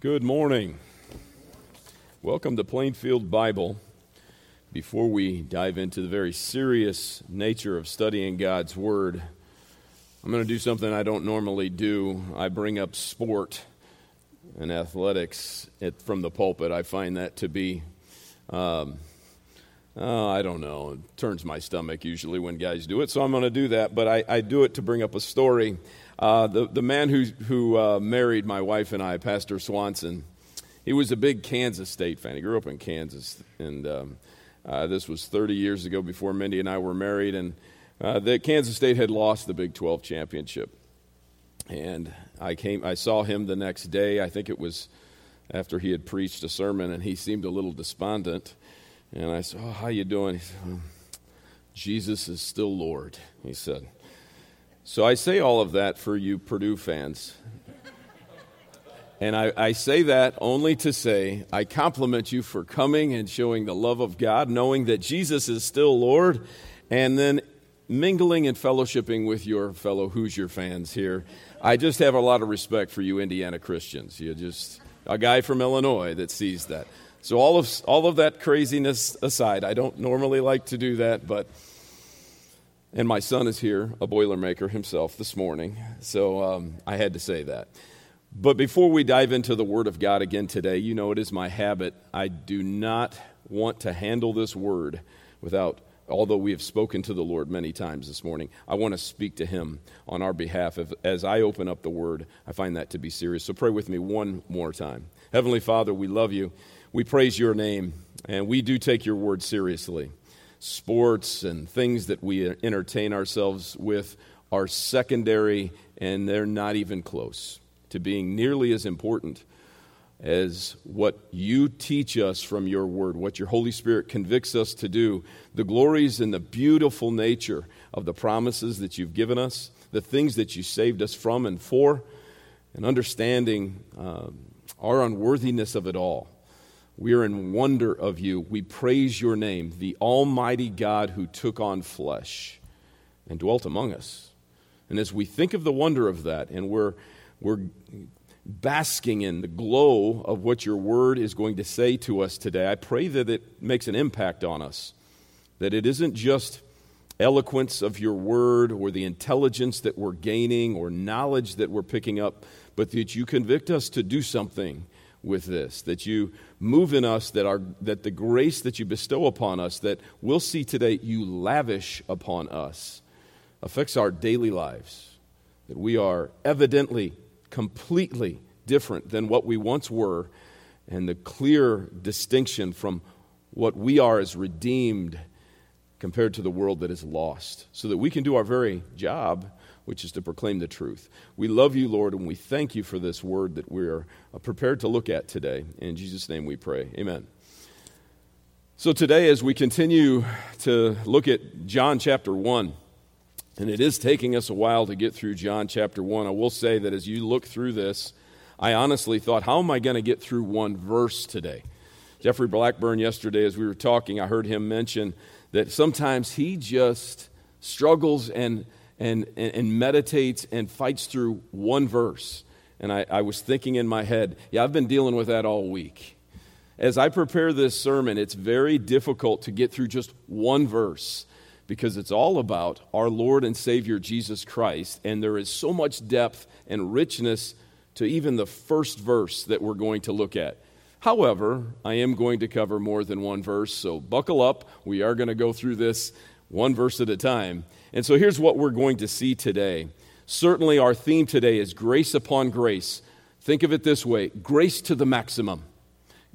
Good morning. Welcome to Plainfield Bible. Before we dive into the very serious nature of studying God's Word, I'm going to do something I don't normally do. I bring up sport and athletics at, from the pulpit. I find that to be, um, oh, I don't know, it turns my stomach usually when guys do it, so I'm going to do that. But I, I do it to bring up a story uh, the, the man who, who uh, married my wife and I, Pastor Swanson, he was a big Kansas State fan. He grew up in Kansas. And um, uh, this was 30 years ago before Mindy and I were married. And uh, the Kansas State had lost the Big 12 championship. And I, came, I saw him the next day. I think it was after he had preached a sermon, and he seemed a little despondent. And I said, oh, how you doing? He said, Jesus is still Lord, he said. So I say all of that for you Purdue fans. And I, I, say that only to say I compliment you for coming and showing the love of God, knowing that Jesus is still Lord, and then mingling and fellowshipping with your fellow Hoosier fans here. I just have a lot of respect for you, Indiana Christians. You're just a guy from Illinois that sees that. So, all of, all of that craziness aside, I don't normally like to do that, but and my son is here, a Boilermaker himself, this morning. So um, I had to say that. But before we dive into the Word of God again today, you know it is my habit. I do not want to handle this Word without, although we have spoken to the Lord many times this morning, I want to speak to Him on our behalf. As I open up the Word, I find that to be serious. So pray with me one more time. Heavenly Father, we love you. We praise your name, and we do take your Word seriously sports and things that we entertain ourselves with are secondary and they're not even close to being nearly as important as what you teach us from your word, what your Holy Spirit convicts us to do, the glories and the beautiful nature of the promises that you've given us, the things that you saved us from and for, and understanding um, our unworthiness of it all. We are in wonder of you. We praise your name, the Almighty God who took on flesh and dwelt among us. And as we think of the wonder of that, and we're, we're basking in the glow of what your word is going to say to us today, I pray that it makes an impact on us. That it isn't just eloquence of your word or the intelligence that we're gaining or knowledge that we're picking up, but that you convict us to do something with this, that you move in us, that, our, that the grace that you bestow upon us, that we'll see today you lavish upon us, affects our daily lives. That we are evidently completely different than what we once were, and the clear distinction from what we are as redeemed compared to the world that is lost, so that we can do our very job which is to proclaim the truth. We love you, Lord, and we thank you for this word that we are uh, prepared to look at today. In Jesus' name we pray. Amen. So, today, as we continue to look at John chapter 1, and it is taking us a while to get through John chapter 1, I will say that as you look through this, I honestly thought, how am I going to get through one verse today? Jeffrey Blackburn, yesterday, as we were talking, I heard him mention that sometimes he just struggles and and, and, and meditates and fights through one verse. And I, I was thinking in my head, yeah, I've been dealing with that all week. As I prepare this sermon, it's very difficult to get through just one verse because it's all about our Lord and Savior Jesus Christ. And there is so much depth and richness to even the first verse that we're going to look at. However, I am going to cover more than one verse, so buckle up. We are going to go through this one verse at a time. And so here's what we're going to see today. Certainly, our theme today is grace upon grace. Think of it this way grace to the maximum,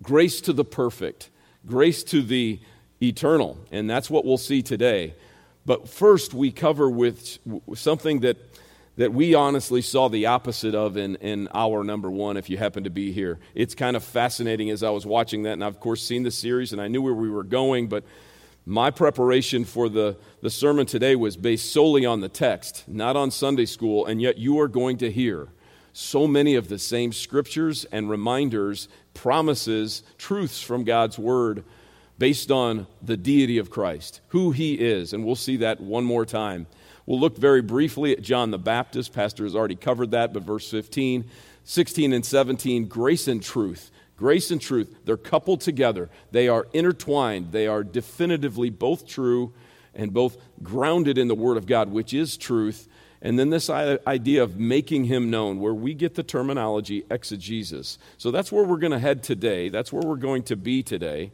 grace to the perfect, grace to the eternal. And that's what we'll see today. But first, we cover with something that, that we honestly saw the opposite of in, in our number one, if you happen to be here. It's kind of fascinating as I was watching that, and I've, of course, seen the series, and I knew where we were going, but my preparation for the, the sermon today was based solely on the text, not on Sunday school, and yet you are going to hear so many of the same scriptures and reminders, promises, truths from God's Word based on the deity of Christ, who He is. And we'll see that one more time. We'll look very briefly at John the Baptist. Pastor has already covered that, but verse 15 16 and 17, grace and truth. Grace and truth, they're coupled together. They are intertwined. They are definitively both true and both grounded in the Word of God, which is truth. And then this idea of making Him known, where we get the terminology exegesis. So that's where we're going to head today. That's where we're going to be today.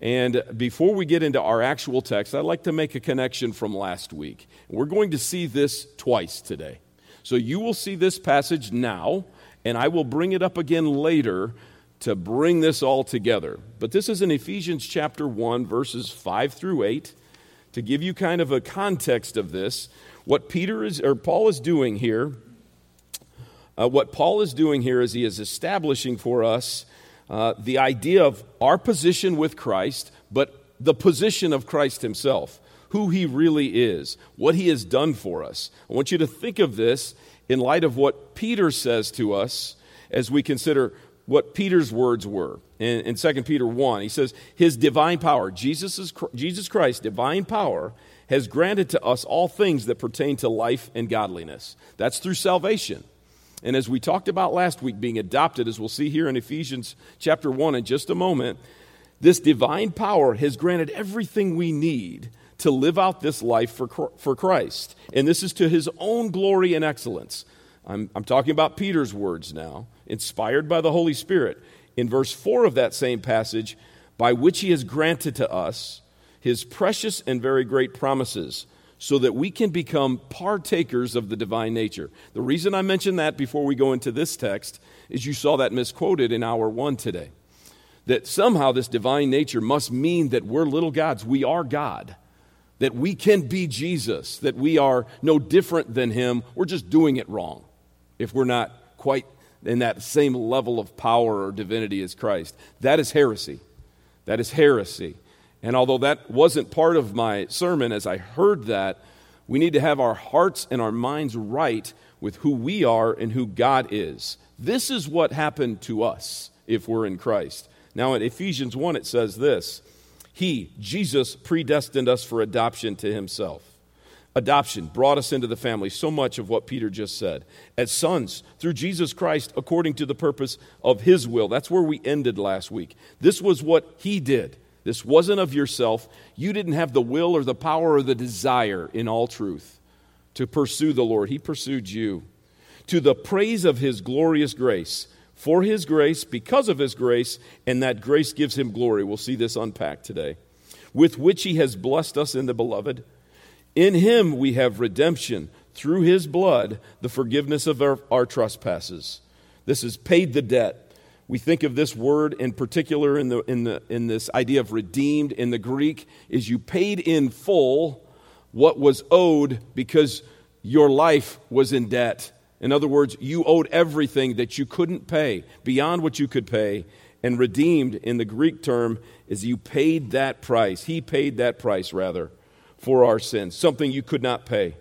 And before we get into our actual text, I'd like to make a connection from last week. We're going to see this twice today. So you will see this passage now, and I will bring it up again later to bring this all together. But this is in Ephesians chapter 1, verses 5 through 8. To give you kind of a context of this, what Peter is, or Paul is doing here, uh, what Paul is doing here is he is establishing for us uh, the idea of our position with Christ, but the position of Christ himself, who he really is, what he has done for us. I want you to think of this in light of what Peter says to us as we consider what Peter's words were. In, in 2 Peter 1, he says, His divine power, Jesus, Jesus Christ, divine power, has granted to us all things that pertain to life and godliness. That's through salvation. And as we talked about last week, being adopted, as we'll see here in Ephesians chapter 1 in just a moment, this divine power has granted everything we need to live out this life for, for Christ. And this is to his own glory and excellence. I'm, I'm talking about Peter's words now, inspired by the Holy Spirit. In verse 4 of that same passage, by which he has granted to us his precious and very great promises so that we can become partakers of the divine nature. The reason I mention that before we go into this text is you saw that misquoted in hour one today. That somehow this divine nature must mean that we're little gods. We are God. That we can be Jesus. That we are no different than Him. We're just doing it wrong if we're not quite in that same level of power or divinity as Christ. That is heresy. That is heresy. And although that wasn't part of my sermon, as I heard that, we need to have our hearts and our minds right with who we are and who God is. This is what happened to us if we're in Christ. Now, in Ephesians 1, it says this He, Jesus, predestined us for adoption to Himself. Adoption brought us into the family, so much of what Peter just said. As sons, through Jesus Christ, according to the purpose of His will. That's where we ended last week. This was what He did. This wasn't of yourself. You didn't have the will or the power or the desire in all truth to pursue the Lord. He pursued you. To the praise of his glorious grace, for his grace, because of his grace, and that grace gives him glory. We'll see this unpacked today. With which he has blessed us in the beloved. In him we have redemption through his blood, the forgiveness of our, our trespasses. This has paid the debt we think of this word in particular in, the, in, the, in this idea of redeemed in the Greek is you paid in full what was owed because your life was in debt. In other words, you owed everything that you couldn't pay, beyond what you could pay. And redeemed in the Greek term is you paid that price. He paid that price, rather, for our sins, something you could not pay.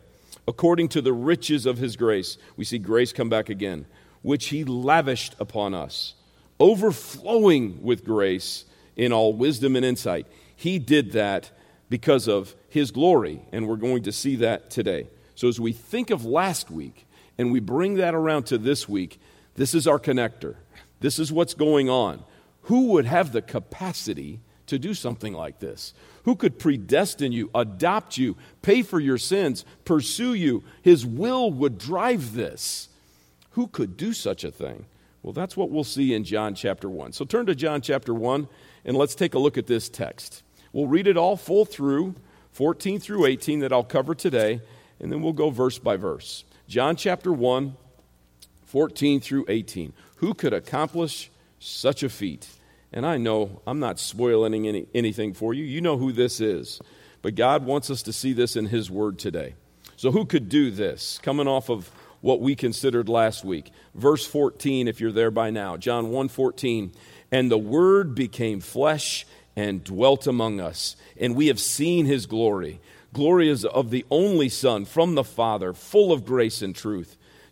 According to the riches of his grace, we see grace come back again, which he lavished upon us overflowing with grace in all wisdom and insight. He did that because of his glory, and we're going to see that today. So, as we think of last week and we bring that around to this week, this is our connector. This is what's going on. Who would have the capacity to do something like this? Who could predestine you, adopt you, pay for your sins, pursue you? His will would drive this. Who could do such a thing? Well, that's what we'll see in John chapter 1. So turn to John chapter 1 and let's take a look at this text. We'll read it all full through, 14 through 18, that I'll cover today, and then we'll go verse by verse. John chapter 1, 14 through 18. Who could accomplish such a feat? And I know I'm not spoiling any, anything for you. You know who this is. But God wants us to see this in His Word today. So, who could do this? Coming off of what we considered last week. Verse 14, if you're there by now, John 1 14. And the Word became flesh and dwelt among us, and we have seen his glory. Glory is of the only Son from the Father, full of grace and truth.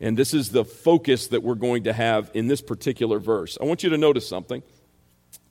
And this is the focus that we're going to have in this particular verse. I want you to notice something.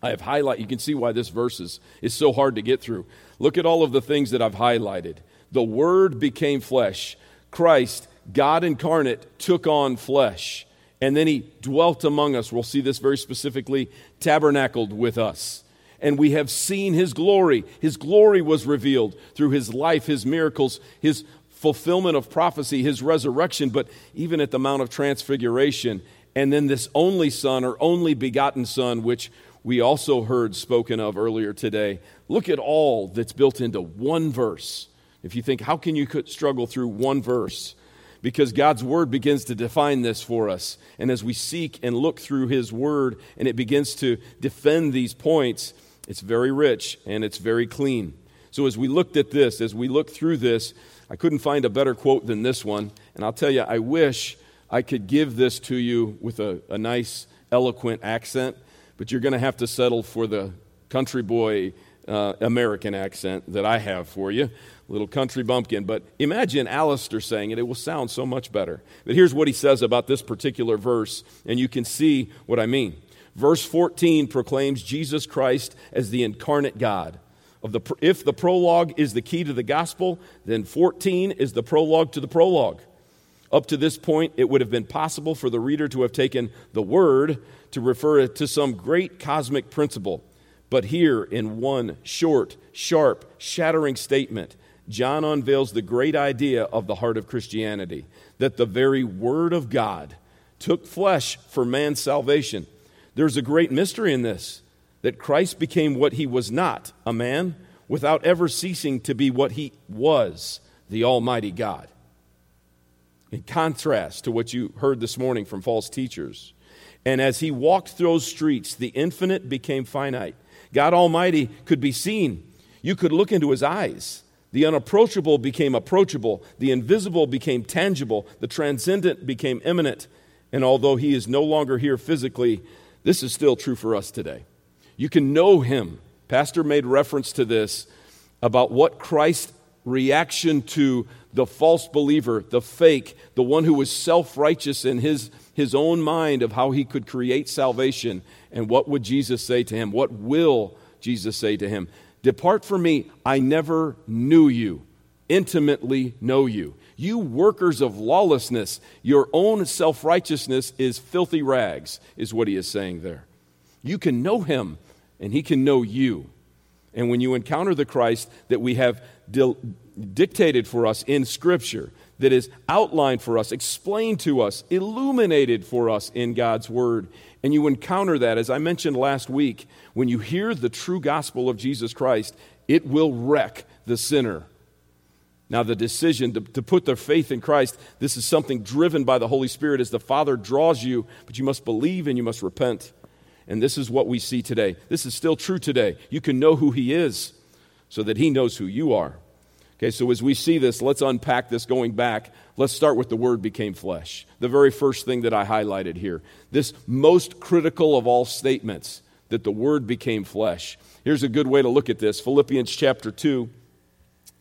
I have highlighted, you can see why this verse is, is so hard to get through. Look at all of the things that I've highlighted. The Word became flesh. Christ, God incarnate, took on flesh. And then He dwelt among us. We'll see this very specifically, tabernacled with us. And we have seen His glory. His glory was revealed through His life, His miracles, His fulfillment of prophecy, his resurrection, but even at the Mount of Transfiguration, and then this only Son or only begotten Son, which we also heard spoken of earlier today. Look at all that's built into one verse. If you think, how can you struggle through one verse? Because God's Word begins to define this for us. And as we seek and look through His Word and it begins to defend these points, it's very rich and it's very clean. So as we looked at this, as we look through this, I couldn't find a better quote than this one. And I'll tell you, I wish I could give this to you with a, a nice, eloquent accent, but you're going to have to settle for the country boy uh, American accent that I have for you. Little country bumpkin. But imagine Alistair saying it, it will sound so much better. But here's what he says about this particular verse, and you can see what I mean. Verse 14 proclaims Jesus Christ as the incarnate God of the, if the prologue is the key to the gospel, then 14 is the prologue to the prologue. Up to this point, it would have been possible for the reader to have taken the word to refer to some great cosmic principle. But here, in one short, sharp, shattering statement, John unveils the great idea of the heart of Christianity that the very Word of God took flesh for man's salvation. There's a great mystery in this that Christ became what he was not, a man, without ever ceasing to be what he was, the Almighty God. In contrast to what you heard this morning from false teachers. And as he walked through those streets, the infinite became finite. God Almighty could be seen. You could look into his eyes. The unapproachable became approachable. The invisible became tangible. The transcendent became immanent. And although he is no longer here physically, this is still true for us today. You can know him. Pastor made reference to this about what Christ's reaction to the false believer, the fake, the one who was self righteous in his, his own mind of how he could create salvation. And what would Jesus say to him? What will Jesus say to him? Depart from me, I never knew you, intimately know you. You workers of lawlessness, your own self righteousness is filthy rags, is what he is saying there. You can know him and He can know you. And when you encounter the Christ that we have di- dictated for us in Scripture, that is outlined for us, explained to us, illuminated for us in God's Word, and you encounter that, as I mentioned last week, when you hear the true gospel of Jesus Christ, it will wreck the sinner. Now, the decision to, to put their faith in Christ, this is something driven by the Holy Spirit as the Father draws you, but you must believe and you must repent. And this is what we see today. This is still true today. You can know who He is so that He knows who you are. Okay, so as we see this, let's unpack this going back. Let's start with the Word became flesh. The very first thing that I highlighted here. This most critical of all statements that the Word became flesh. Here's a good way to look at this Philippians chapter 2.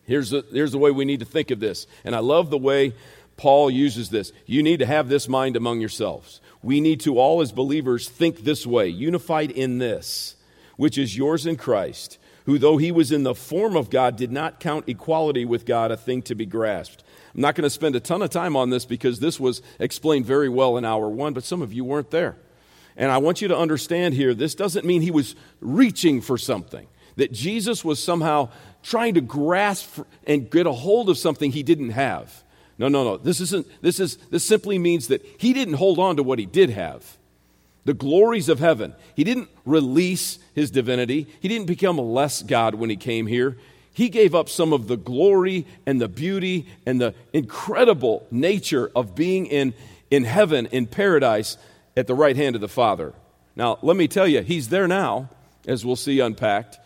Here's the, here's the way we need to think of this. And I love the way Paul uses this. You need to have this mind among yourselves we need to all as believers think this way, unified in this, which is yours in Christ, who, though he was in the form of God, did not count equality with God a thing to be grasped. I'm not going to spend a ton of time on this because this was explained very well in hour one, but some of you weren't there. And I want you to understand here this doesn't mean he was reaching for something, that Jesus was somehow trying to grasp and get a hold of something he didn't have. No, no, no. This isn't this is this simply means that he didn't hold on to what he did have. The glories of heaven. He didn't release his divinity. He didn't become a less God when he came here. He gave up some of the glory and the beauty and the incredible nature of being in, in heaven, in paradise, at the right hand of the Father. Now, let me tell you, he's there now, as we'll see unpacked.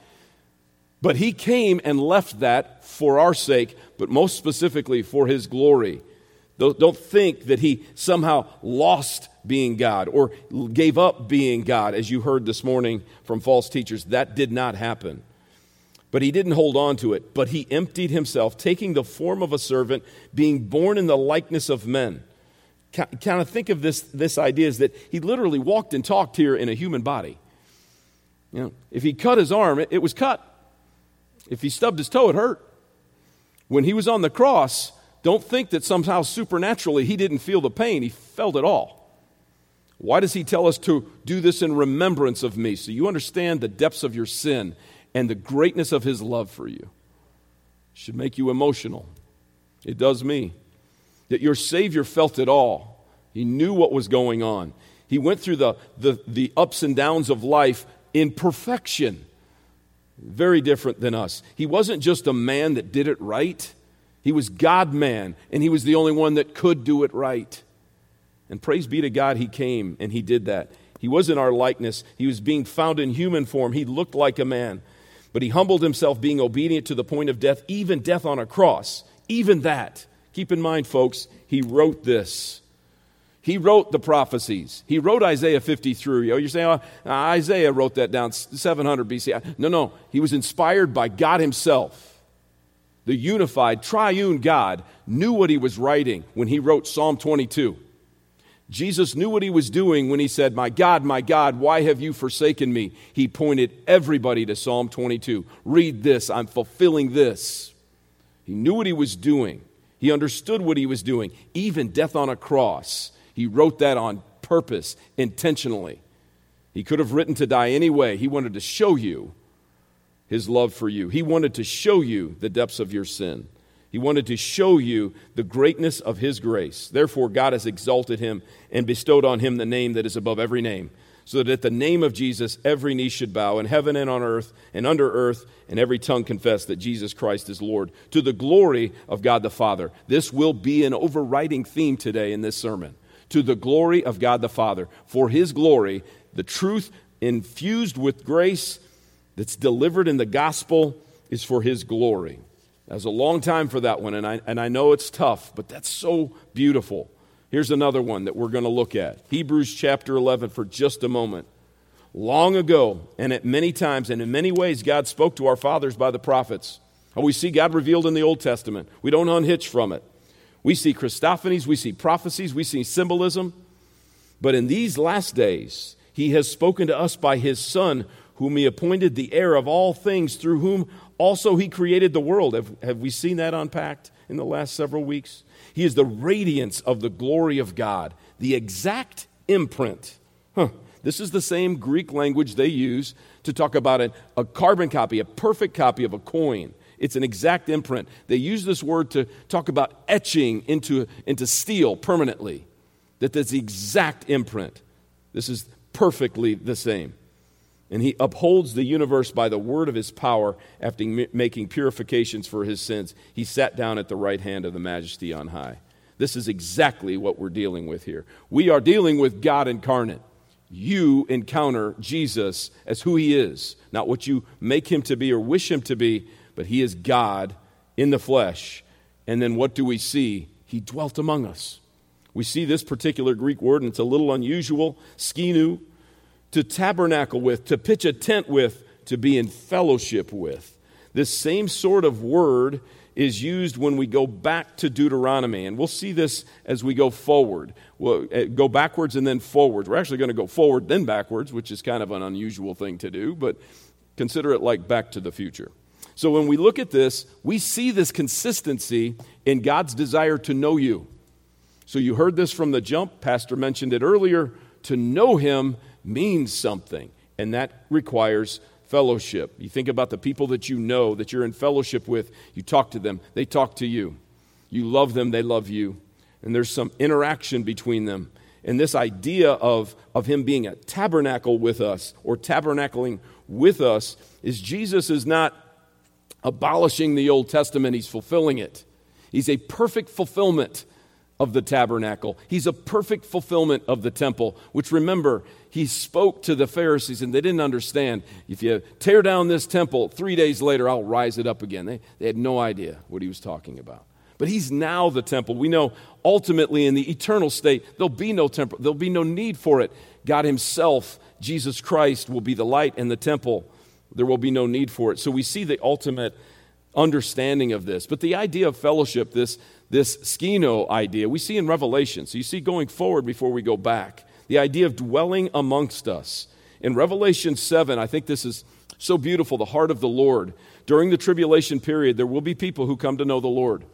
But he came and left that for our sake, but most specifically for his glory, Don't think that he somehow lost being God or gave up being God, as you heard this morning from false teachers. That did not happen. But he didn't hold on to it, but he emptied himself, taking the form of a servant, being born in the likeness of men. Kind of think of this, this idea is that he literally walked and talked here in a human body. You know, if he cut his arm, it, it was cut. If he stubbed his toe, it hurt. When he was on the cross, don't think that somehow supernaturally he didn't feel the pain. He felt it all. Why does he tell us to do this in remembrance of me? So you understand the depths of your sin and the greatness of his love for you. It should make you emotional. It does me. That your Savior felt it all. He knew what was going on. He went through the, the, the ups and downs of life in perfection. Very different than us. He wasn't just a man that did it right, he was God man, and he was the only one that could do it right. And praise be to God, he came and he did that. He was in our likeness, he was being found in human form. He looked like a man, but he humbled himself, being obedient to the point of death, even death on a cross. Even that. Keep in mind, folks, he wrote this. He wrote the prophecies. He wrote Isaiah 53. You're saying, oh, Isaiah wrote that down 700 BC. No, no. He was inspired by God Himself. The unified, triune God knew what He was writing when He wrote Psalm 22. Jesus knew what He was doing when He said, My God, my God, why have you forsaken me? He pointed everybody to Psalm 22. Read this. I'm fulfilling this. He knew what He was doing. He understood what He was doing, even death on a cross he wrote that on purpose, intentionally. He could have written to die anyway. He wanted to show you his love for you. He wanted to show you the depths of your sin. He wanted to show you the greatness of his grace. Therefore, God has exalted him and bestowed on him the name that is above every name, so that at the name of Jesus every knee should bow in heaven and on earth and under earth, and every tongue confess that Jesus Christ is Lord, to the glory of God the Father. This will be an overriding theme today in this sermon to the glory of God the Father. For His glory, the truth infused with grace that's delivered in the gospel is for His glory. That was a long time for that one, and I, and I know it's tough, but that's so beautiful. Here's another one that we're going to look at Hebrews chapter 11 for just a moment. Long ago, and at many times, and in many ways, God spoke to our fathers by the prophets. How we see God revealed in the Old Testament. We don't unhitch from it. We see Christophanies, we see prophecies, we see symbolism. But in these last days, he has spoken to us by his Son, whom he appointed the heir of all things, through whom also he created the world. Have, have we seen that unpacked in the last several weeks? He is the radiance of the glory of God, the exact imprint. Huh. This is the same Greek language they use to talk about a, a carbon copy, a perfect copy of a coin. It's an exact imprint. They use this word to talk about etching into, into steel permanently, that that's the exact imprint. This is perfectly the same. And he upholds the universe by the word of his power after making purifications for his sins. He sat down at the right hand of the majesty on high. This is exactly what we're dealing with here. We are dealing with God incarnate. You encounter Jesus as who he is, not what you make him to be or wish him to be, but he is God in the flesh. And then what do we see? He dwelt among us. We see this particular Greek word, and it's a little unusual, skinu, to tabernacle with, to pitch a tent with, to be in fellowship with. This same sort of word is used when we go back to Deuteronomy. And we'll see this as we go forward. We'll eh, go backwards and then forwards. We're actually going to go forward, then backwards, which is kind of an unusual thing to do, but consider it like back to the future. So when we look at this, we see this consistency in God's desire to know you. So you heard this from the jump. Pastor mentioned it earlier. To know Him means something, and that requires fellowship. You think about the people that you know, that you're in fellowship with, you talk to them, they talk to you. You love them, they love you. And there's some interaction between them. And this idea of, of Him being a tabernacle with us or tabernacling with us is Jesus is not abolishing the Old Testament, he's fulfilling it. He's a perfect fulfillment of the tabernacle. He's a perfect fulfillment of the temple, which remember, he spoke to the Pharisees and they didn't understand. If you tear down this temple, three days later, I'll rise it up again. They, they had no idea what he was talking about. But he's now the temple. We know ultimately in the eternal state, there'll be no temple, there'll be no need for it. God himself, Jesus Christ, will be the light and the temple. There will be no need for it. So we see the ultimate understanding of this. But the idea of fellowship, this, this skino idea, we see in Revelation. So you see going forward before we go back, the idea of dwelling amongst us. In Revelation 7, I think this is so beautiful, the heart of the Lord. During the tribulation period, there will be people who come to know the Lord,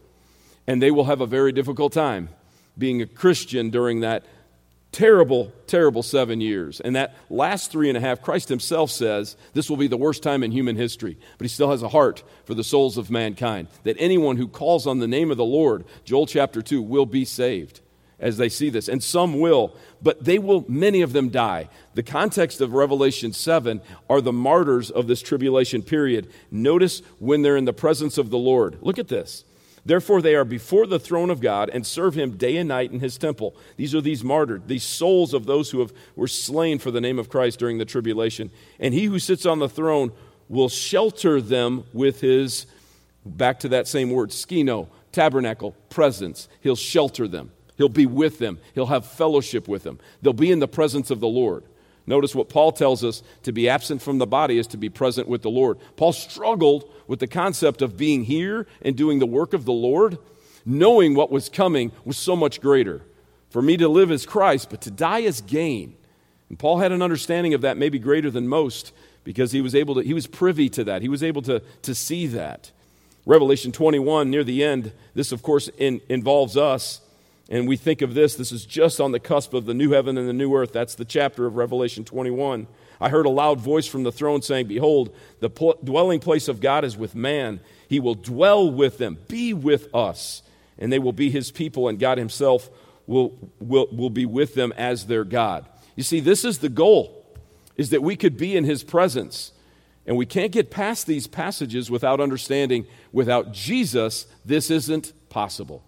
and they will have a very difficult time being a Christian during that terrible, terrible seven years. And that last three and a half, Christ himself says this will be the worst time in human history. But he still has a heart for the souls of mankind. That anyone who calls on the name of the Lord, Joel chapter 2, will be saved as they see this. And some will, but they will, many of them die. The context of Revelation 7 are the martyrs of this tribulation period. Notice when they're in the presence of the Lord. Look at this. Therefore, they are before the throne of God and serve him day and night in his temple. These are these martyred, these souls of those who have, were slain for the name of Christ during the tribulation. And he who sits on the throne will shelter them with his, back to that same word, skino, tabernacle, presence. He'll shelter them. He'll be with them. He'll have fellowship with them. They'll be in the presence of the Lord. Notice what Paul tells us to be absent from the body is to be present with the Lord. Paul struggled with the concept of being here and doing the work of the Lord, knowing what was coming was so much greater. For me to live as Christ, but to die as gain. And Paul had an understanding of that maybe greater than most because he was able to, he was privy to that. He was able to, to see that. Revelation 21, near the end, this of course in, involves us and we think of this, this is just on the cusp of the new heaven and the new earth. That's the chapter of Revelation 21. I heard a loud voice from the throne saying, Behold, the dwelling place of God is with man. He will dwell with them, be with us, and they will be his people, and God himself will, will, will be with them as their God. You see, this is the goal, is that we could be in his presence. And we can't get past these passages without understanding without Jesus, this isn't possible.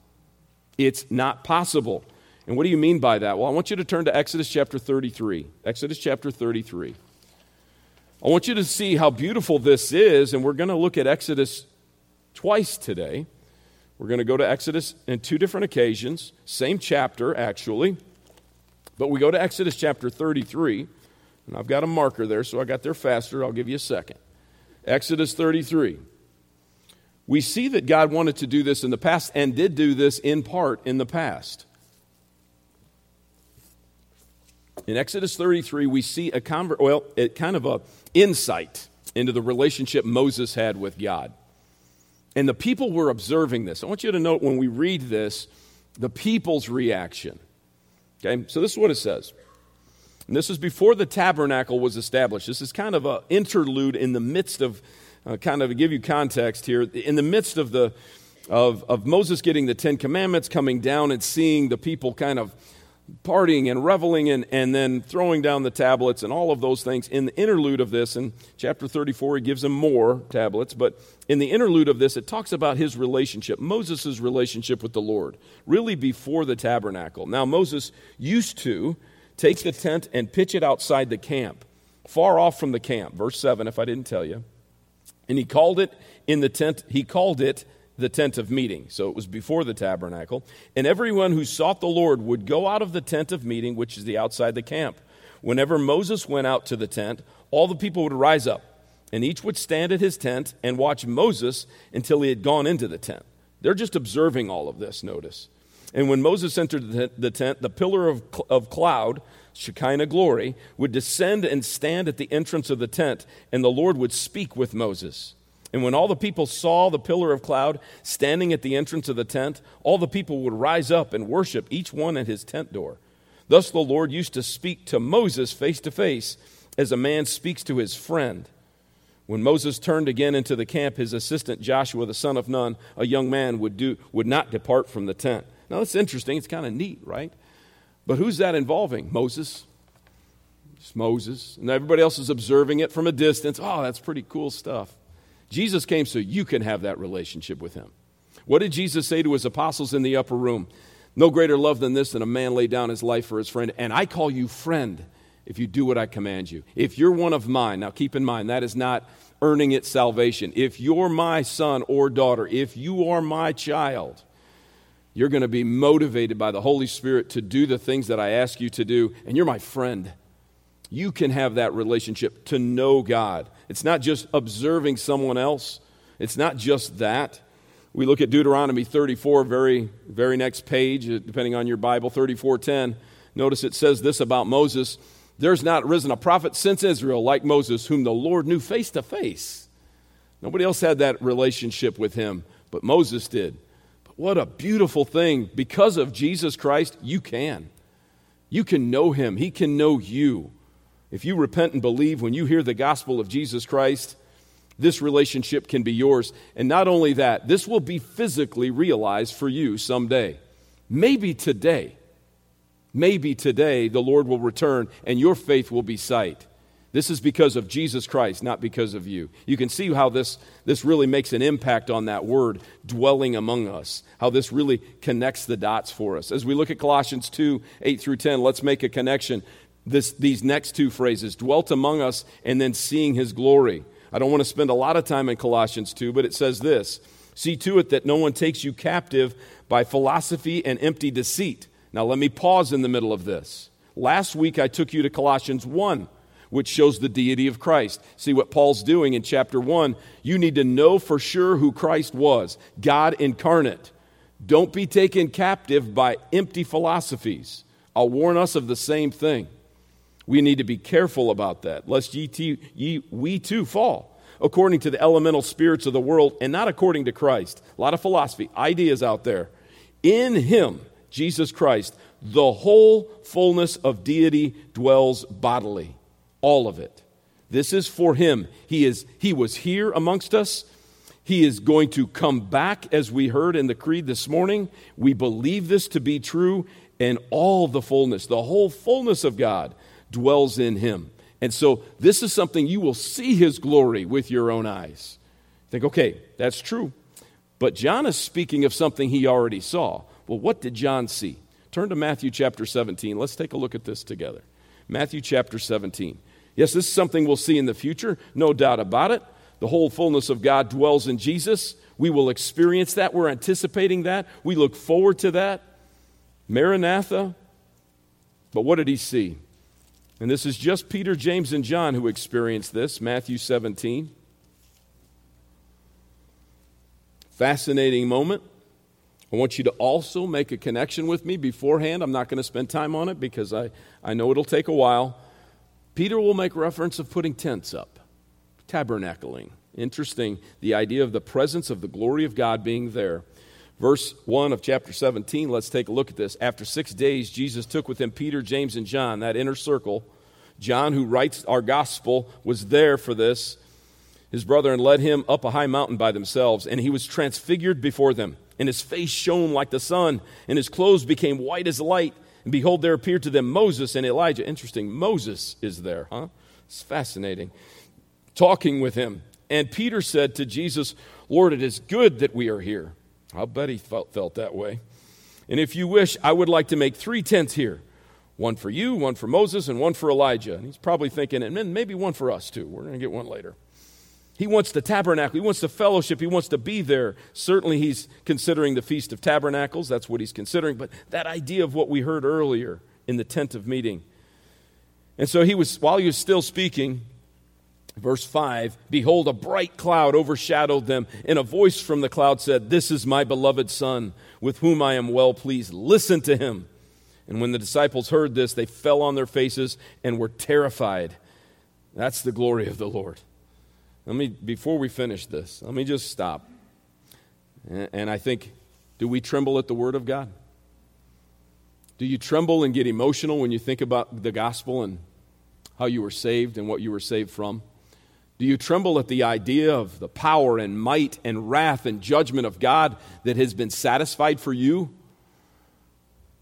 It's not possible. And what do you mean by that? Well, I want you to turn to Exodus chapter 33. Exodus chapter 33. I want you to see how beautiful this is, and we're going to look at Exodus twice today. We're going to go to Exodus in two different occasions, same chapter, actually. But we go to Exodus chapter 33, and I've got a marker there, so I got there faster. I'll give you a second. Exodus 33 we see that God wanted to do this in the past and did do this in part in the past. In Exodus 33, we see a conver- well, it kind of a insight into the relationship Moses had with God. And the people were observing this. I want you to note when we read this, the people's reaction. Okay, so this is what it says. And this is before the tabernacle was established. This is kind of an interlude in the midst of uh, kind of give you context here, in the midst of the of, of Moses getting the Ten Commandments, coming down and seeing the people kind of partying and reveling and, and then throwing down the tablets and all of those things. In the interlude of this, in chapter 34, he gives them more tablets, but in the interlude of this, it talks about his relationship, Moses' relationship with the Lord, really before the tabernacle. Now, Moses used to take the tent and pitch it outside the camp, far off from the camp. Verse 7, if I didn't tell you. And he called it in the tent, he called it the tent of meeting. So it was before the tabernacle. And everyone who sought the Lord would go out of the tent of meeting, which is the outside the camp. Whenever Moses went out to the tent, all the people would rise up, and each would stand at his tent and watch Moses until he had gone into the tent. They're just observing all of this, notice. And when Moses entered the tent, the pillar of, of cloud Shekinah glory, would descend and stand at the entrance of the tent, and the Lord would speak with Moses. And when all the people saw the pillar of cloud standing at the entrance of the tent, all the people would rise up and worship, each one at his tent door. Thus the Lord used to speak to Moses face to face, as a man speaks to his friend. When Moses turned again into the camp, his assistant Joshua, the son of Nun, a young man, would, do, would not depart from the tent. Now, that's interesting. It's kind of neat, right? But who's that involving? Moses. It's Moses. And everybody else is observing it from a distance. Oh, that's pretty cool stuff. Jesus came so you can have that relationship with him. What did Jesus say to his apostles in the upper room? No greater love than this than a man lay down his life for his friend. And I call you friend if you do what I command you. If you're one of mine, now keep in mind, that is not earning its salvation. If you're my son or daughter, if you are my child, You're going to be motivated by the Holy Spirit to do the things that I ask you to do, and you're my friend. You can have that relationship to know God. It's not just observing someone else, it's not just that. We look at Deuteronomy 34, very, very next page, uh, depending on your Bible, 34:10. Notice it says this about Moses There's not risen a prophet since Israel like Moses, whom the Lord knew face to face. Nobody else had that relationship with him, but Moses did. What a beautiful thing. Because of Jesus Christ, you can. You can know him, he can know you. If you repent and believe when you hear the gospel of Jesus Christ, this relationship can be yours. And not only that, this will be physically realized for you someday. Maybe today. Maybe today the Lord will return and your faith will be sight. This is because of Jesus Christ, not because of you. You can see how this, this really makes an impact on that word, dwelling among us, how this really connects the dots for us. As we look at Colossians 2 8 through 10, let's make a connection. This, these next two phrases, dwelt among us and then seeing his glory. I don't want to spend a lot of time in Colossians 2, but it says this See to it that no one takes you captive by philosophy and empty deceit. Now, let me pause in the middle of this. Last week, I took you to Colossians 1 which shows the deity of Christ. See what Paul's doing in chapter 1. You need to know for sure who Christ was God incarnate. Don't be taken captive by empty philosophies. I'll warn us of the same thing. We need to be careful about that, lest ye, ye, we too fall according to the elemental spirits of the world and not according to Christ. A lot of philosophy, ideas out there. In Him, Jesus Christ, the whole fullness of deity dwells bodily all of it. This is for him. He, is, he was here amongst us. He is going to come back, as we heard in the creed this morning. We believe this to be true, and all the fullness, the whole fullness of God dwells in him. And so, this is something you will see his glory with your own eyes. Think, okay, that's true. But John is speaking of something he already saw. Well, what did John see? Turn to Matthew chapter 17. Let's take a look at this together. Matthew chapter 17. Yes, this is something we'll see in the future, no doubt about it. The whole fullness of God dwells in Jesus. We will experience that. We're anticipating that. We look forward to that. Maranatha. But what did he see? And this is just Peter, James, and John who experienced this. Matthew 17. Fascinating moment. I want you to also make a connection with me beforehand. I'm not going to spend time on it because I, I know it'll take a while. Peter will make reference of putting tents up, tabernacling. Interesting, the idea of the presence of the glory of God being there. Verse 1 of chapter 17, let's take a look at this. After six days, Jesus took with him Peter, James, and John, that inner circle. John, who writes our gospel, was there for this. His brethren led him up a high mountain by themselves, and he was transfigured before them. And his face shone like the sun, and his clothes became white as light. And behold, there appeared to them Moses and Elijah. Interesting, Moses is there, huh? It's fascinating. Talking with him. And Peter said to Jesus, Lord, it is good that we are here. I'll bet he felt, felt that way. And if you wish, I would like to make three tents here one for you, one for Moses, and one for Elijah. And he's probably thinking, and maybe one for us too. We're going to get one later. He wants the tabernacle. He wants the fellowship. He wants to be there. Certainly, he's considering the Feast of Tabernacles. That's what he's considering. But that idea of what we heard earlier in the tent of meeting. And so he was, while he was still speaking, verse 5 Behold, a bright cloud overshadowed them, and a voice from the cloud said, This is my beloved Son, with whom I am well pleased. Listen to him. And when the disciples heard this, they fell on their faces and were terrified. That's the glory of the Lord. Let me, before we finish this, let me just stop. And I think, do we tremble at the Word of God? Do you tremble and get emotional when you think about the gospel and how you were saved and what you were saved from? Do you tremble at the idea of the power and might and wrath and judgment of God that has been satisfied for you?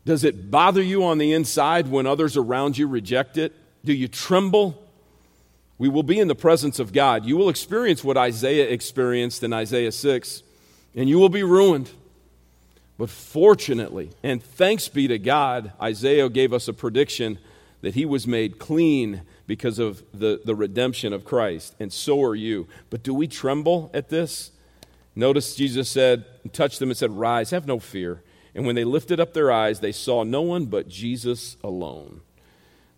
Does it bother you on the inside when others around you reject it? Do you tremble? We will be in the presence of God. You will experience what Isaiah experienced in Isaiah 6, and you will be ruined. But fortunately, and thanks be to God, Isaiah gave us a prediction that he was made clean because of the, the redemption of Christ, and so are you. But do we tremble at this? Notice Jesus said, touched them and said, Rise, have no fear. And when they lifted up their eyes, they saw no one but Jesus alone.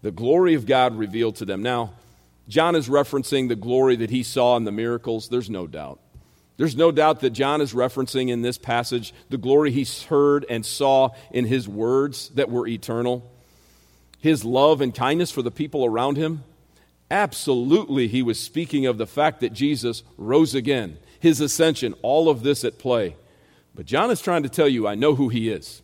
The glory of God revealed to them. Now, John is referencing the glory that he saw in the miracles. There's no doubt. There's no doubt that John is referencing in this passage the glory he heard and saw in his words that were eternal. His love and kindness for the people around him. Absolutely, he was speaking of the fact that Jesus rose again, his ascension, all of this at play. But John is trying to tell you, I know who he is.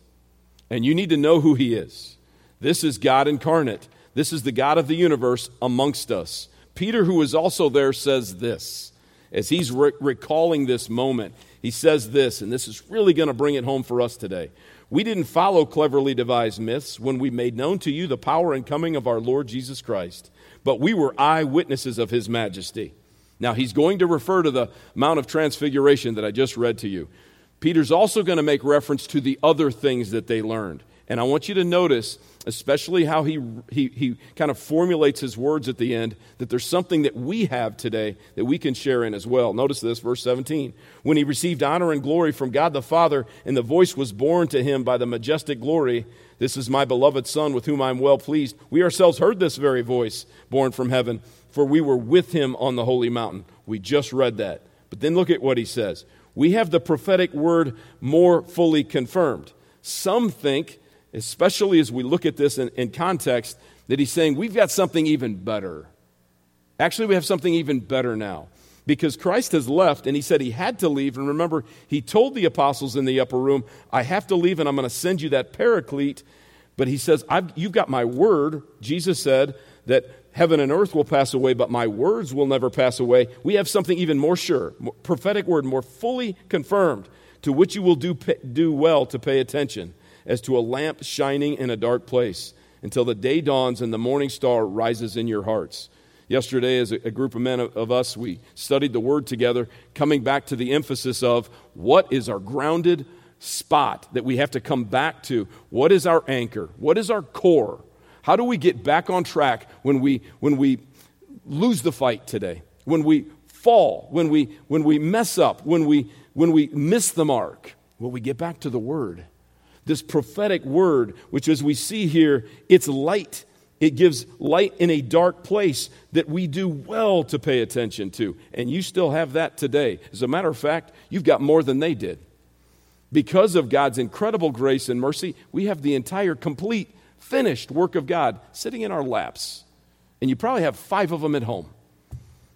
And you need to know who he is. This is God incarnate. This is the God of the universe amongst us. Peter, who is also there, says this as he's re- recalling this moment. He says this, and this is really going to bring it home for us today. We didn't follow cleverly devised myths when we made known to you the power and coming of our Lord Jesus Christ, but we were eyewitnesses of his majesty. Now, he's going to refer to the Mount of Transfiguration that I just read to you. Peter's also going to make reference to the other things that they learned. And I want you to notice, especially how he, he, he kind of formulates his words at the end, that there's something that we have today that we can share in as well. Notice this, verse 17. When he received honor and glory from God the Father, and the voice was borne to him by the majestic glory, This is my beloved Son with whom I am well pleased. We ourselves heard this very voice born from heaven, for we were with him on the holy mountain. We just read that. But then look at what he says. We have the prophetic word more fully confirmed. Some think especially as we look at this in, in, context, that he's saying we've got something even better. Actually, we have something even better now because Christ has left and he said he had to leave. And remember, he told the apostles in the upper room, I have to leave and I'm going to send you that paraclete. But he says, You've got my word. Jesus said that heaven and earth will pass away, but my words will never pass away. We have something even more sure, more, prophetic word, more fully confirmed, to which you will do, do well to pay attention as to a lamp shining in a dark place until the day dawns and the morning star rises in your hearts. Yesterday, as a group of men of us, we studied the word together, coming back to the emphasis of what is our grounded spot that we have to come back to? What is our anchor? What is our core? How do we get back on track when we, when we lose the fight today? When we fall, when we, when we mess up, when we, when we miss the mark? Well, we get back to the Word this prophetic word, which as we see here, it's light. It gives light in a dark place that we do well to pay attention to. And you still have that today. As a matter of fact, you've got more than they did. Because of God's incredible grace and mercy, we have the entire complete, finished work of God sitting in our laps. And you probably have five of them at home.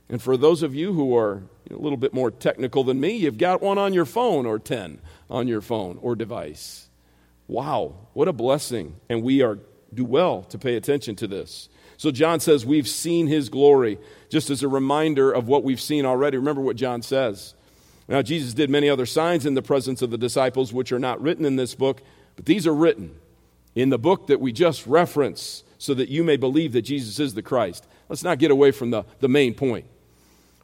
And for those of you who are a little bit more technical than me, you've got one on your phone or 10 on your phone or device. Wow, what a blessing. And we are do well to pay attention to this. So John says we've seen his glory, just as a reminder of what we've seen already. Remember what John says. Now, Jesus did many other signs in the presence of the disciples, which are not written in this book, but these are written in the book that we just reference, so that you may believe that Jesus is the Christ. Let's not get away from the, the main point.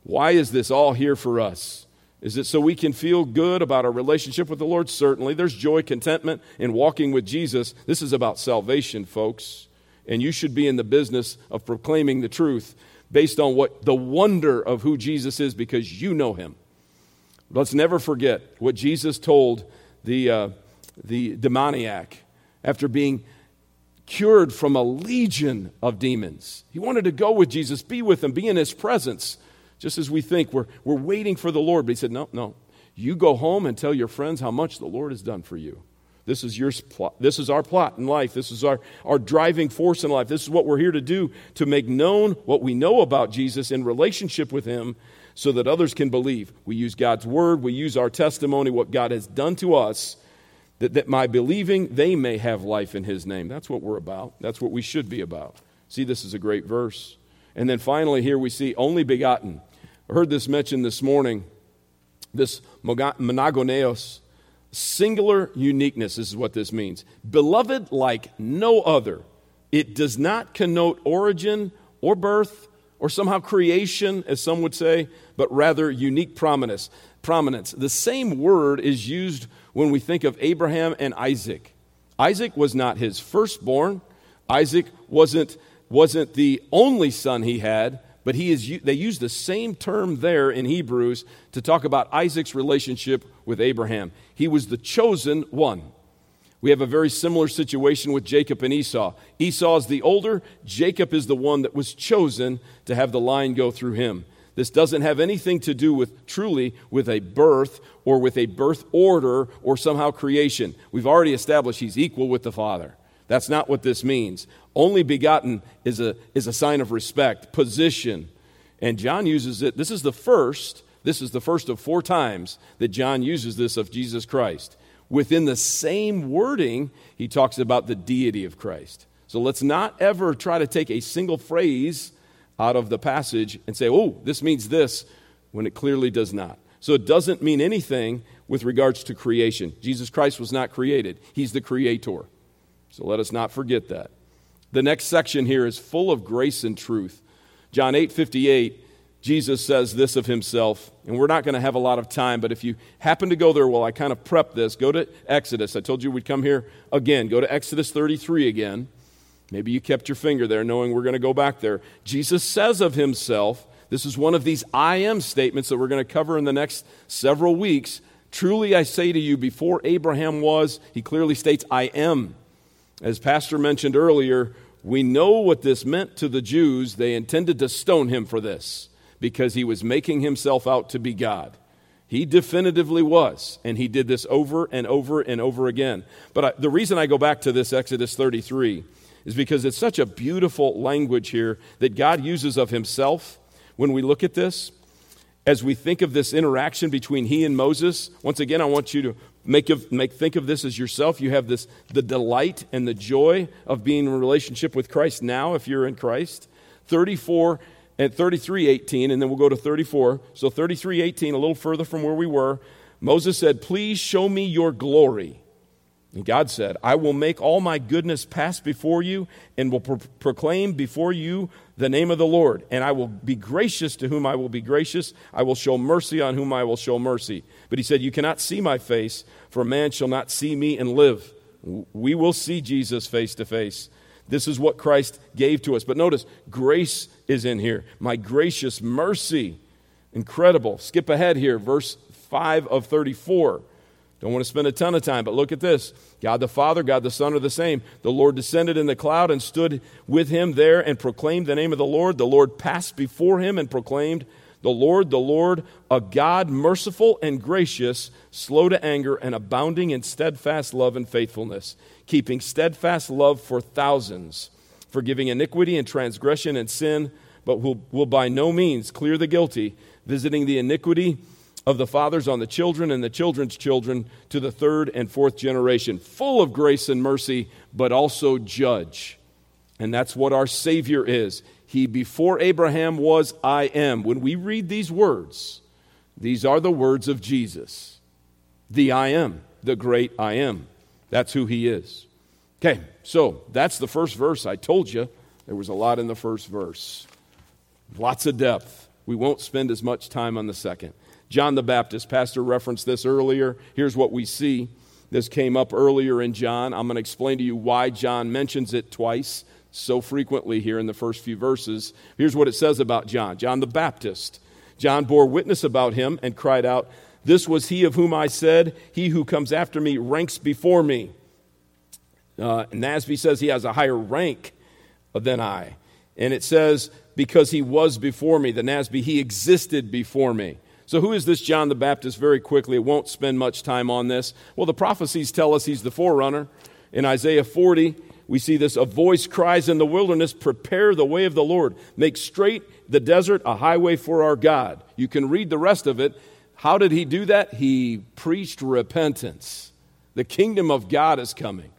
Why is this all here for us? Is it so we can feel good about our relationship with the Lord? Certainly. There's joy, contentment in walking with Jesus. This is about salvation, folks. And you should be in the business of proclaiming the truth based on what the wonder of who Jesus is because you know him. Let's never forget what Jesus told the, uh, the demoniac after being cured from a legion of demons. He wanted to go with Jesus, be with him, be in his presence. Just as we think we're, we're waiting for the Lord. But he said, No, no. You go home and tell your friends how much the Lord has done for you. This is, your plot. this is our plot in life. This is our, our driving force in life. This is what we're here to do to make known what we know about Jesus in relationship with Him so that others can believe. We use God's word, we use our testimony, what God has done to us, that, that by believing they may have life in His name. That's what we're about. That's what we should be about. See, this is a great verse. And then finally, here we see only begotten. I heard this mentioned this morning. This monogenes, singular uniqueness, this is what this means. Beloved like no other. It does not connote origin or birth or somehow creation, as some would say, but rather unique prominence. prominence. The same word is used when we think of Abraham and Isaac. Isaac was not his firstborn, Isaac wasn't, wasn't the only son he had, but he is, they use the same term there in Hebrews to talk about Isaac's relationship with Abraham. He was the chosen one. We have a very similar situation with Jacob and Esau. Esau is the older, Jacob is the one that was chosen to have the line go through him. This doesn't have anything to do with truly with a birth or with a birth order or somehow creation. We've already established he's equal with the Father. That's not what this means. Only begotten is a, is a sign of respect, position. And John uses it. This is the first, this is the first of four times that John uses this of Jesus Christ within the same wording, he talks about the deity of Christ. So let's not ever try to take a single phrase out of the passage and say, oh, this means this, when it clearly does not. So it doesn't mean anything with regards to creation. Jesus Christ was not created, He's the creator. So let us not forget that. The next section here is full of grace and truth. John 8 58 Jesus says this of himself, and we're not going to have a lot of time, but if you happen to go there while I kind of prep this, go to Exodus. I told you we'd come here again. Go to Exodus 33 again. Maybe you kept your finger there knowing we're going to go back there. Jesus says of himself, this is one of these I am statements that we're going to cover in the next several weeks. Truly I say to you, before Abraham was, he clearly states, I am. As Pastor mentioned earlier, we know what this meant to the Jews. They intended to stone him for this because he was making himself out to be God. He definitively was, and he did this over and over and over again. But I, the reason I go back to this Exodus 33 is because it's such a beautiful language here that God uses of himself when we look at this. As we think of this interaction between he and Moses, once again, I want you to make, of, make think of this as yourself. You have this the delight and the joy of being in relationship with Christ now, if you're in Christ. 34 at 33:18 and then we'll go to 34. So 33:18 a little further from where we were. Moses said, "Please show me your glory." And God said, "I will make all my goodness pass before you and will pro- proclaim before you the name of the Lord, and I will be gracious to whom I will be gracious. I will show mercy on whom I will show mercy." But he said, "You cannot see my face, for man shall not see me and live." We will see Jesus face to face. This is what Christ gave to us. But notice, grace is in here. My gracious mercy. Incredible. Skip ahead here, verse 5 of 34. Don't want to spend a ton of time, but look at this. God the Father, God the Son are the same. The Lord descended in the cloud and stood with him there and proclaimed the name of the Lord. The Lord passed before him and proclaimed, The Lord, the Lord, a God merciful and gracious, slow to anger, and abounding in steadfast love and faithfulness keeping steadfast love for thousands, forgiving iniquity and transgression and sin, but will, will by no means clear the guilty, visiting the iniquity of the fathers on the children and the children's children to the third and fourth generation, full of grace and mercy, but also judge. And that's what our Savior is. He, before Abraham was, I am. When we read these words, these are the words of Jesus the I am, the great I am. That's who he is. Okay, so that's the first verse. I told you there was a lot in the first verse, lots of depth. We won't spend as much time on the second. John the Baptist, Pastor referenced this earlier. Here's what we see. This came up earlier in John. I'm going to explain to you why John mentions it twice so frequently here in the first few verses. Here's what it says about John John the Baptist. John bore witness about him and cried out, this was he of whom I said, He who comes after me ranks before me. Uh, NASB says he has a higher rank than I. And it says, Because he was before me, the NASB, he existed before me. So, who is this John the Baptist? Very quickly, it won't spend much time on this. Well, the prophecies tell us he's the forerunner. In Isaiah 40, we see this a voice cries in the wilderness, Prepare the way of the Lord, make straight the desert a highway for our God. You can read the rest of it. How did he do that? He preached repentance. The kingdom of God is coming.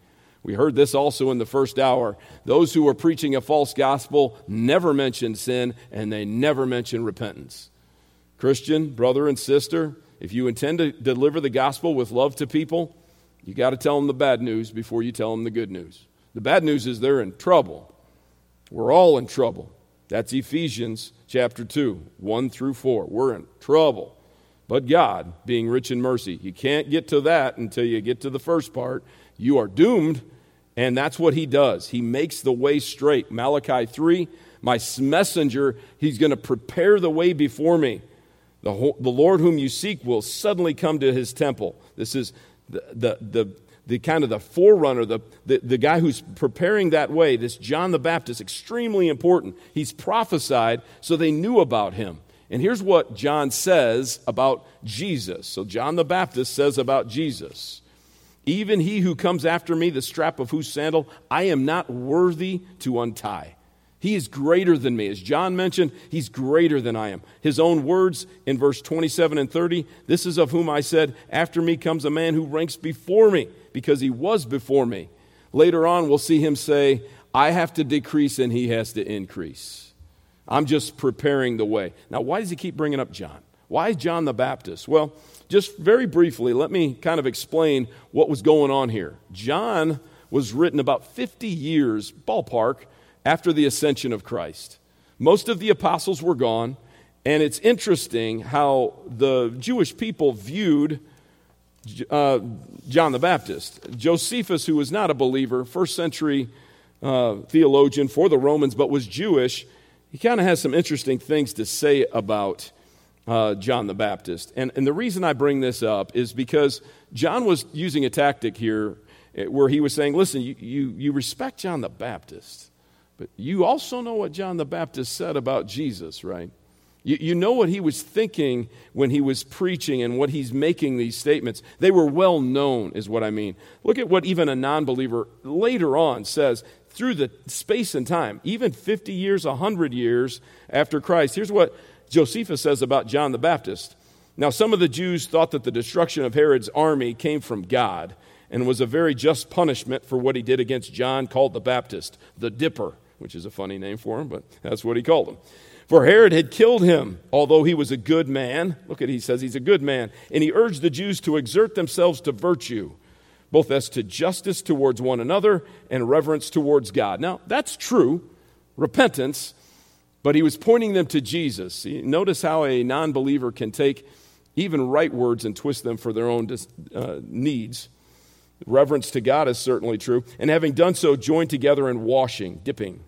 We heard this also in the first hour. Those who were preaching a false gospel never mentioned sin and they never mentioned repentance. Christian, brother, and sister, if you intend to deliver the gospel with love to people, you got to tell them the bad news before you tell them the good news. The bad news is they're in trouble. We're all in trouble. That's Ephesians chapter 2, 1 through 4. We're in trouble but God, being rich in mercy. You can't get to that until you get to the first part. You are doomed, and that's what He does. He makes the way straight. Malachi 3 My messenger, He's going to prepare the way before me. The, the Lord whom you seek will suddenly come to His temple. This is the, the, the, the kind of the forerunner, the, the, the guy who's preparing that way, this John the Baptist, extremely important. He's prophesied, so they knew about him. And here's what John says about Jesus. So, John the Baptist says about Jesus Even he who comes after me, the strap of whose sandal I am not worthy to untie. He is greater than me. As John mentioned, he's greater than I am. His own words in verse 27 and 30 This is of whom I said, After me comes a man who ranks before me, because he was before me. Later on, we'll see him say, I have to decrease and he has to increase. I'm just preparing the way. Now, why does he keep bringing up John? Why is John the Baptist? Well, just very briefly, let me kind of explain what was going on here. John was written about 50 years, ballpark, after the ascension of Christ. Most of the apostles were gone, and it's interesting how the Jewish people viewed uh, John the Baptist. Josephus, who was not a believer, first century uh, theologian for the Romans, but was Jewish, he kind of has some interesting things to say about uh, John the Baptist. And, and the reason I bring this up is because John was using a tactic here eh, where he was saying, listen, you, you, you respect John the Baptist. But you also know what John the Baptist said about Jesus, right? You, you know what he was thinking when he was preaching and what he's making these statements. They were well known, is what I mean. Look at what even a non believer later on says through the space and time, even 50 years, 100 years after Christ. Here's what Josephus says about John the Baptist. Now, some of the Jews thought that the destruction of Herod's army came from God and was a very just punishment for what he did against John, called the Baptist, the Dipper which is a funny name for him, but that's what he called him. For Herod had killed him, although he was a good man. Look at he says he's a good man. And he urged the Jews to exert themselves to virtue, both as to justice towards one another and reverence towards God. Now, that's true, repentance, but he was pointing them to Jesus. Notice how a non believer can take even right words and twist them for their own uh, needs. Reverence to God is certainly true. And having done so, joined together in washing, dipping,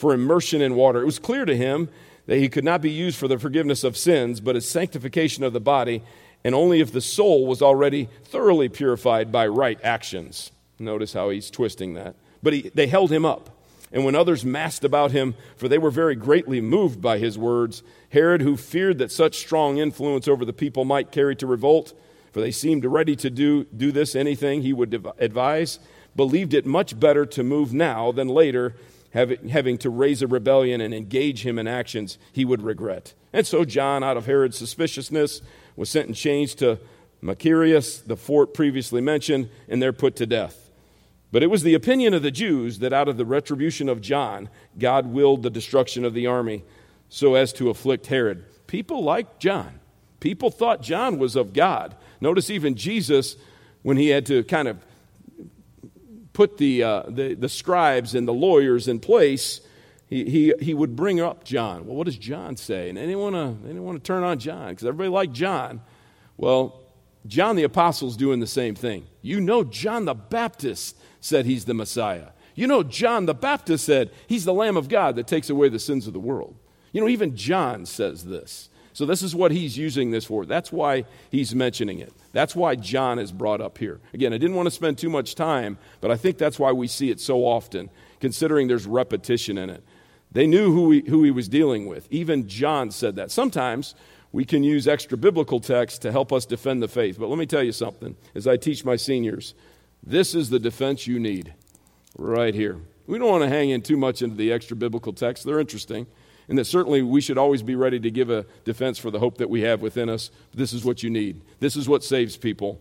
for immersion in water. It was clear to him that he could not be used for the forgiveness of sins, but as sanctification of the body, and only if the soul was already thoroughly purified by right actions. Notice how he's twisting that. But he, they held him up. And when others massed about him, for they were very greatly moved by his words, Herod, who feared that such strong influence over the people might carry to revolt, for they seemed ready to do, do this anything he would advise, believed it much better to move now than later, having to raise a rebellion and engage him in actions he would regret. And so John, out of Herod's suspiciousness, was sent in chains to Machaerus, the fort previously mentioned, and there put to death. But it was the opinion of the Jews that out of the retribution of John, God willed the destruction of the army so as to afflict Herod. People like John. People thought John was of God. Notice even Jesus, when he had to kind of put the, uh, the, the, scribes and the lawyers in place, he, he, he would bring up John. Well, what does John say? And they didn't want to, they didn't want to turn on John because everybody liked John. Well, John the Apostle's doing the same thing. You know, John the Baptist said he's the Messiah. You know, John the Baptist said he's the Lamb of God that takes away the sins of the world. You know, even John says this. So, this is what he's using this for. That's why he's mentioning it. That's why John is brought up here. Again, I didn't want to spend too much time, but I think that's why we see it so often, considering there's repetition in it. They knew who he, who he was dealing with. Even John said that. Sometimes we can use extra biblical text to help us defend the faith. But let me tell you something as I teach my seniors this is the defense you need right here. We don't want to hang in too much into the extra biblical text, they're interesting and that certainly we should always be ready to give a defense for the hope that we have within us. This is what you need. This is what saves people.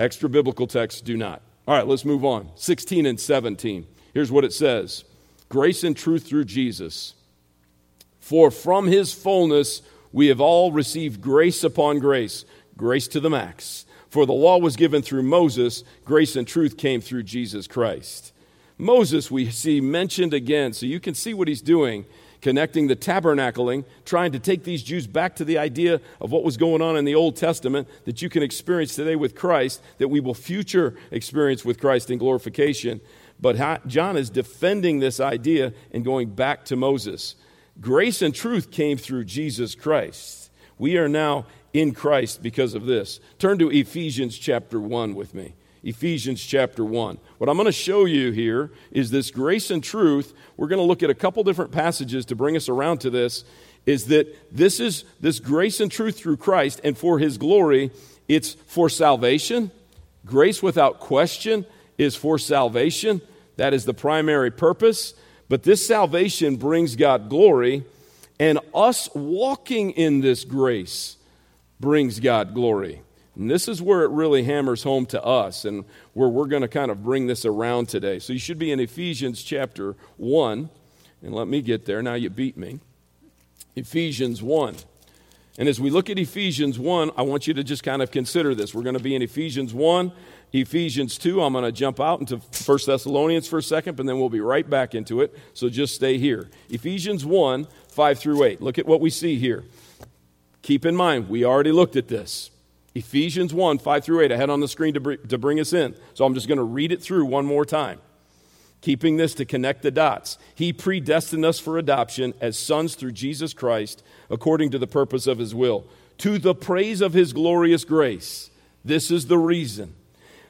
Extra biblical texts do not. All right, let's move on. 16 and 17. Here's what it says Grace and truth through Jesus. For from his fullness we have all received grace upon grace, grace to the max. For the law was given through Moses, grace and truth came through Jesus Christ. Moses, we see mentioned again, so you can see what he's doing connecting the tabernacling, trying to take these Jews back to the idea of what was going on in the Old Testament that you can experience today with Christ, that we will future experience with Christ in glorification. But John is defending this idea and going back to Moses. Grace and truth came through Jesus Christ. We are now in Christ because of this. Turn to Ephesians chapter 1 with me. Ephesians chapter 1. What I'm going to show you here is this grace and truth. We're going to look at a couple different passages to bring us around to this. Is that this is this grace and truth through Christ and for his glory, it's for salvation. Grace without question is for salvation. That is the primary purpose. But this salvation brings God glory, and us walking in this grace brings God glory. And this is where it really hammers home to us and where we're going to kind of bring this around today. So you should be in Ephesians chapter 1. And let me get there. Now you beat me. Ephesians 1. And as we look at Ephesians 1, I want you to just kind of consider this. We're going to be in Ephesians 1, Ephesians 2. I'm going to jump out into 1 Thessalonians for a second, but then we'll be right back into it. So just stay here. Ephesians 1, 5 through 8. Look at what we see here. Keep in mind, we already looked at this. Ephesians 1, 5 through 8. I had on the screen to, br- to bring us in. So I'm just going to read it through one more time. Keeping this to connect the dots. He predestined us for adoption as sons through Jesus Christ, according to the purpose of his will, to the praise of his glorious grace. This is the reason.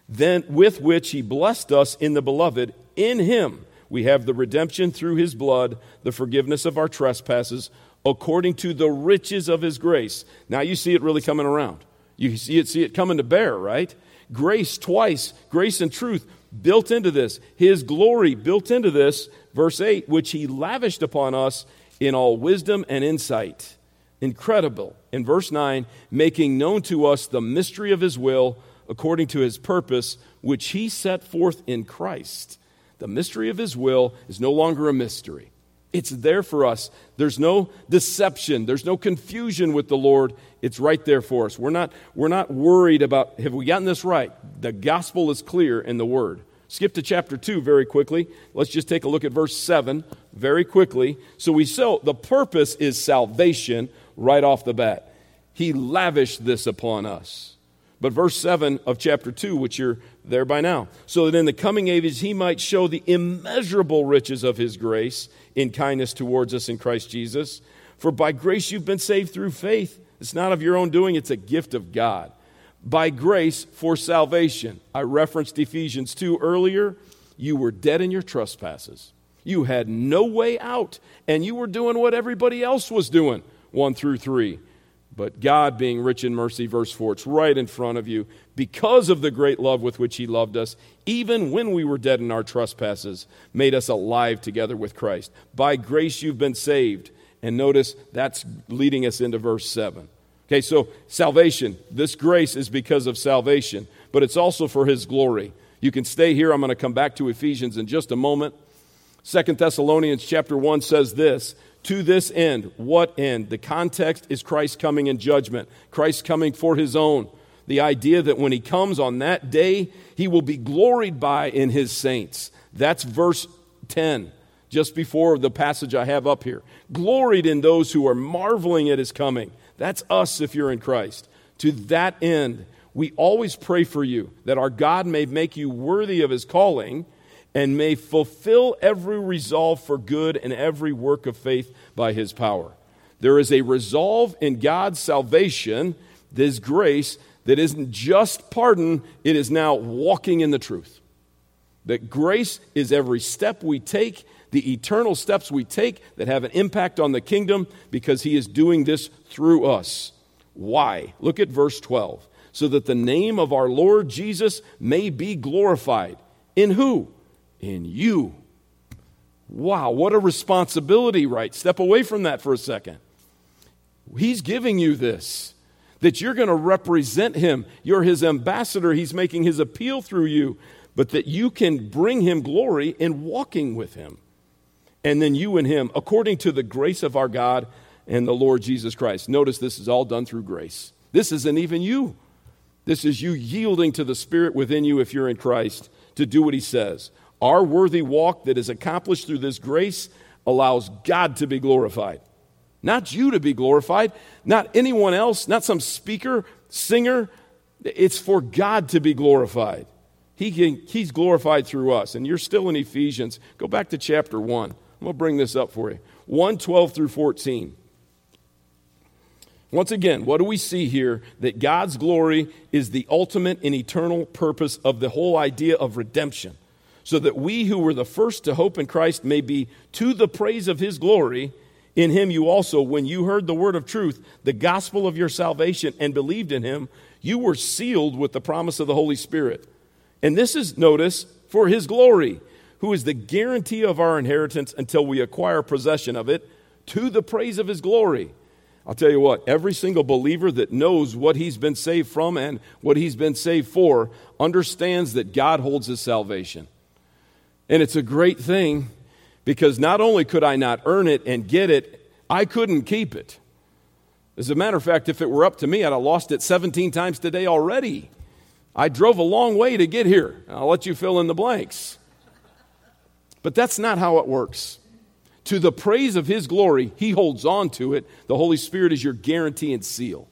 Then, with which he blessed us in the beloved, in him we have the redemption through his blood, the forgiveness of our trespasses, according to the riches of his grace. Now you see it really coming around. You see it, see it coming to bear, right? Grace twice, grace and truth built into this. His glory built into this, verse 8, which he lavished upon us in all wisdom and insight. Incredible. In verse 9, making known to us the mystery of his will according to his purpose, which he set forth in Christ. The mystery of his will is no longer a mystery. It's there for us. There's no deception, there's no confusion with the Lord. It's right there for us. We're not, we're not worried about have we gotten this right? The gospel is clear in the word. Skip to chapter 2 very quickly. Let's just take a look at verse 7 very quickly. So we so the purpose is salvation right off the bat. He lavished this upon us. But verse 7 of chapter 2, which you're there by now, so that in the coming ages he might show the immeasurable riches of his grace in kindness towards us in Christ Jesus. For by grace you've been saved through faith. It's not of your own doing, it's a gift of God. By grace for salvation. I referenced Ephesians 2 earlier. You were dead in your trespasses. You had no way out, and you were doing what everybody else was doing. 1 through 3. But God, being rich in mercy, verse 4, it's right in front of you. Because of the great love with which He loved us, even when we were dead in our trespasses, made us alive together with Christ. By grace you've been saved. And notice that's leading us into verse 7. Okay, so salvation, this grace is because of salvation, but it's also for His glory. You can stay here. I'm going to come back to Ephesians in just a moment. Second Thessalonians chapter 1 says this to this end. What end? The context is Christ coming in judgment, Christ coming for his own. The idea that when he comes on that day, he will be gloried by in his saints. That's verse 10, just before the passage I have up here. Gloried in those who are marveling at his coming. That's us if you're in Christ. To that end, we always pray for you that our God may make you worthy of his calling and may fulfill every resolve for good and every work of faith by his power. There is a resolve in God's salvation, this grace, that isn't just pardon, it is now walking in the truth. That grace is every step we take, the eternal steps we take that have an impact on the kingdom because he is doing this through us. Why? Look at verse 12. So that the name of our Lord Jesus may be glorified. In who? In you. Wow, what a responsibility, right? Step away from that for a second. He's giving you this that you're going to represent him. You're his ambassador. He's making his appeal through you, but that you can bring him glory in walking with him. And then you and him, according to the grace of our God and the Lord Jesus Christ. Notice this is all done through grace. This isn't even you. This is you yielding to the Spirit within you if you're in Christ to do what he says. Our worthy walk that is accomplished through this grace allows God to be glorified. Not you to be glorified, not anyone else, not some speaker, singer. It's for God to be glorified. He can, he's glorified through us. And you're still in Ephesians. Go back to chapter 1. I'm going to bring this up for you 1 12 through 14. Once again, what do we see here? That God's glory is the ultimate and eternal purpose of the whole idea of redemption. So that we who were the first to hope in Christ may be to the praise of his glory. In him you also, when you heard the word of truth, the gospel of your salvation, and believed in him, you were sealed with the promise of the Holy Spirit. And this is, notice, for his glory, who is the guarantee of our inheritance until we acquire possession of it, to the praise of his glory. I'll tell you what, every single believer that knows what he's been saved from and what he's been saved for understands that God holds his salvation. And it's a great thing because not only could I not earn it and get it, I couldn't keep it. As a matter of fact, if it were up to me, I'd have lost it 17 times today already. I drove a long way to get here. I'll let you fill in the blanks. But that's not how it works to the praise of his glory, he holds on to it. The Holy Spirit is your guarantee and seal.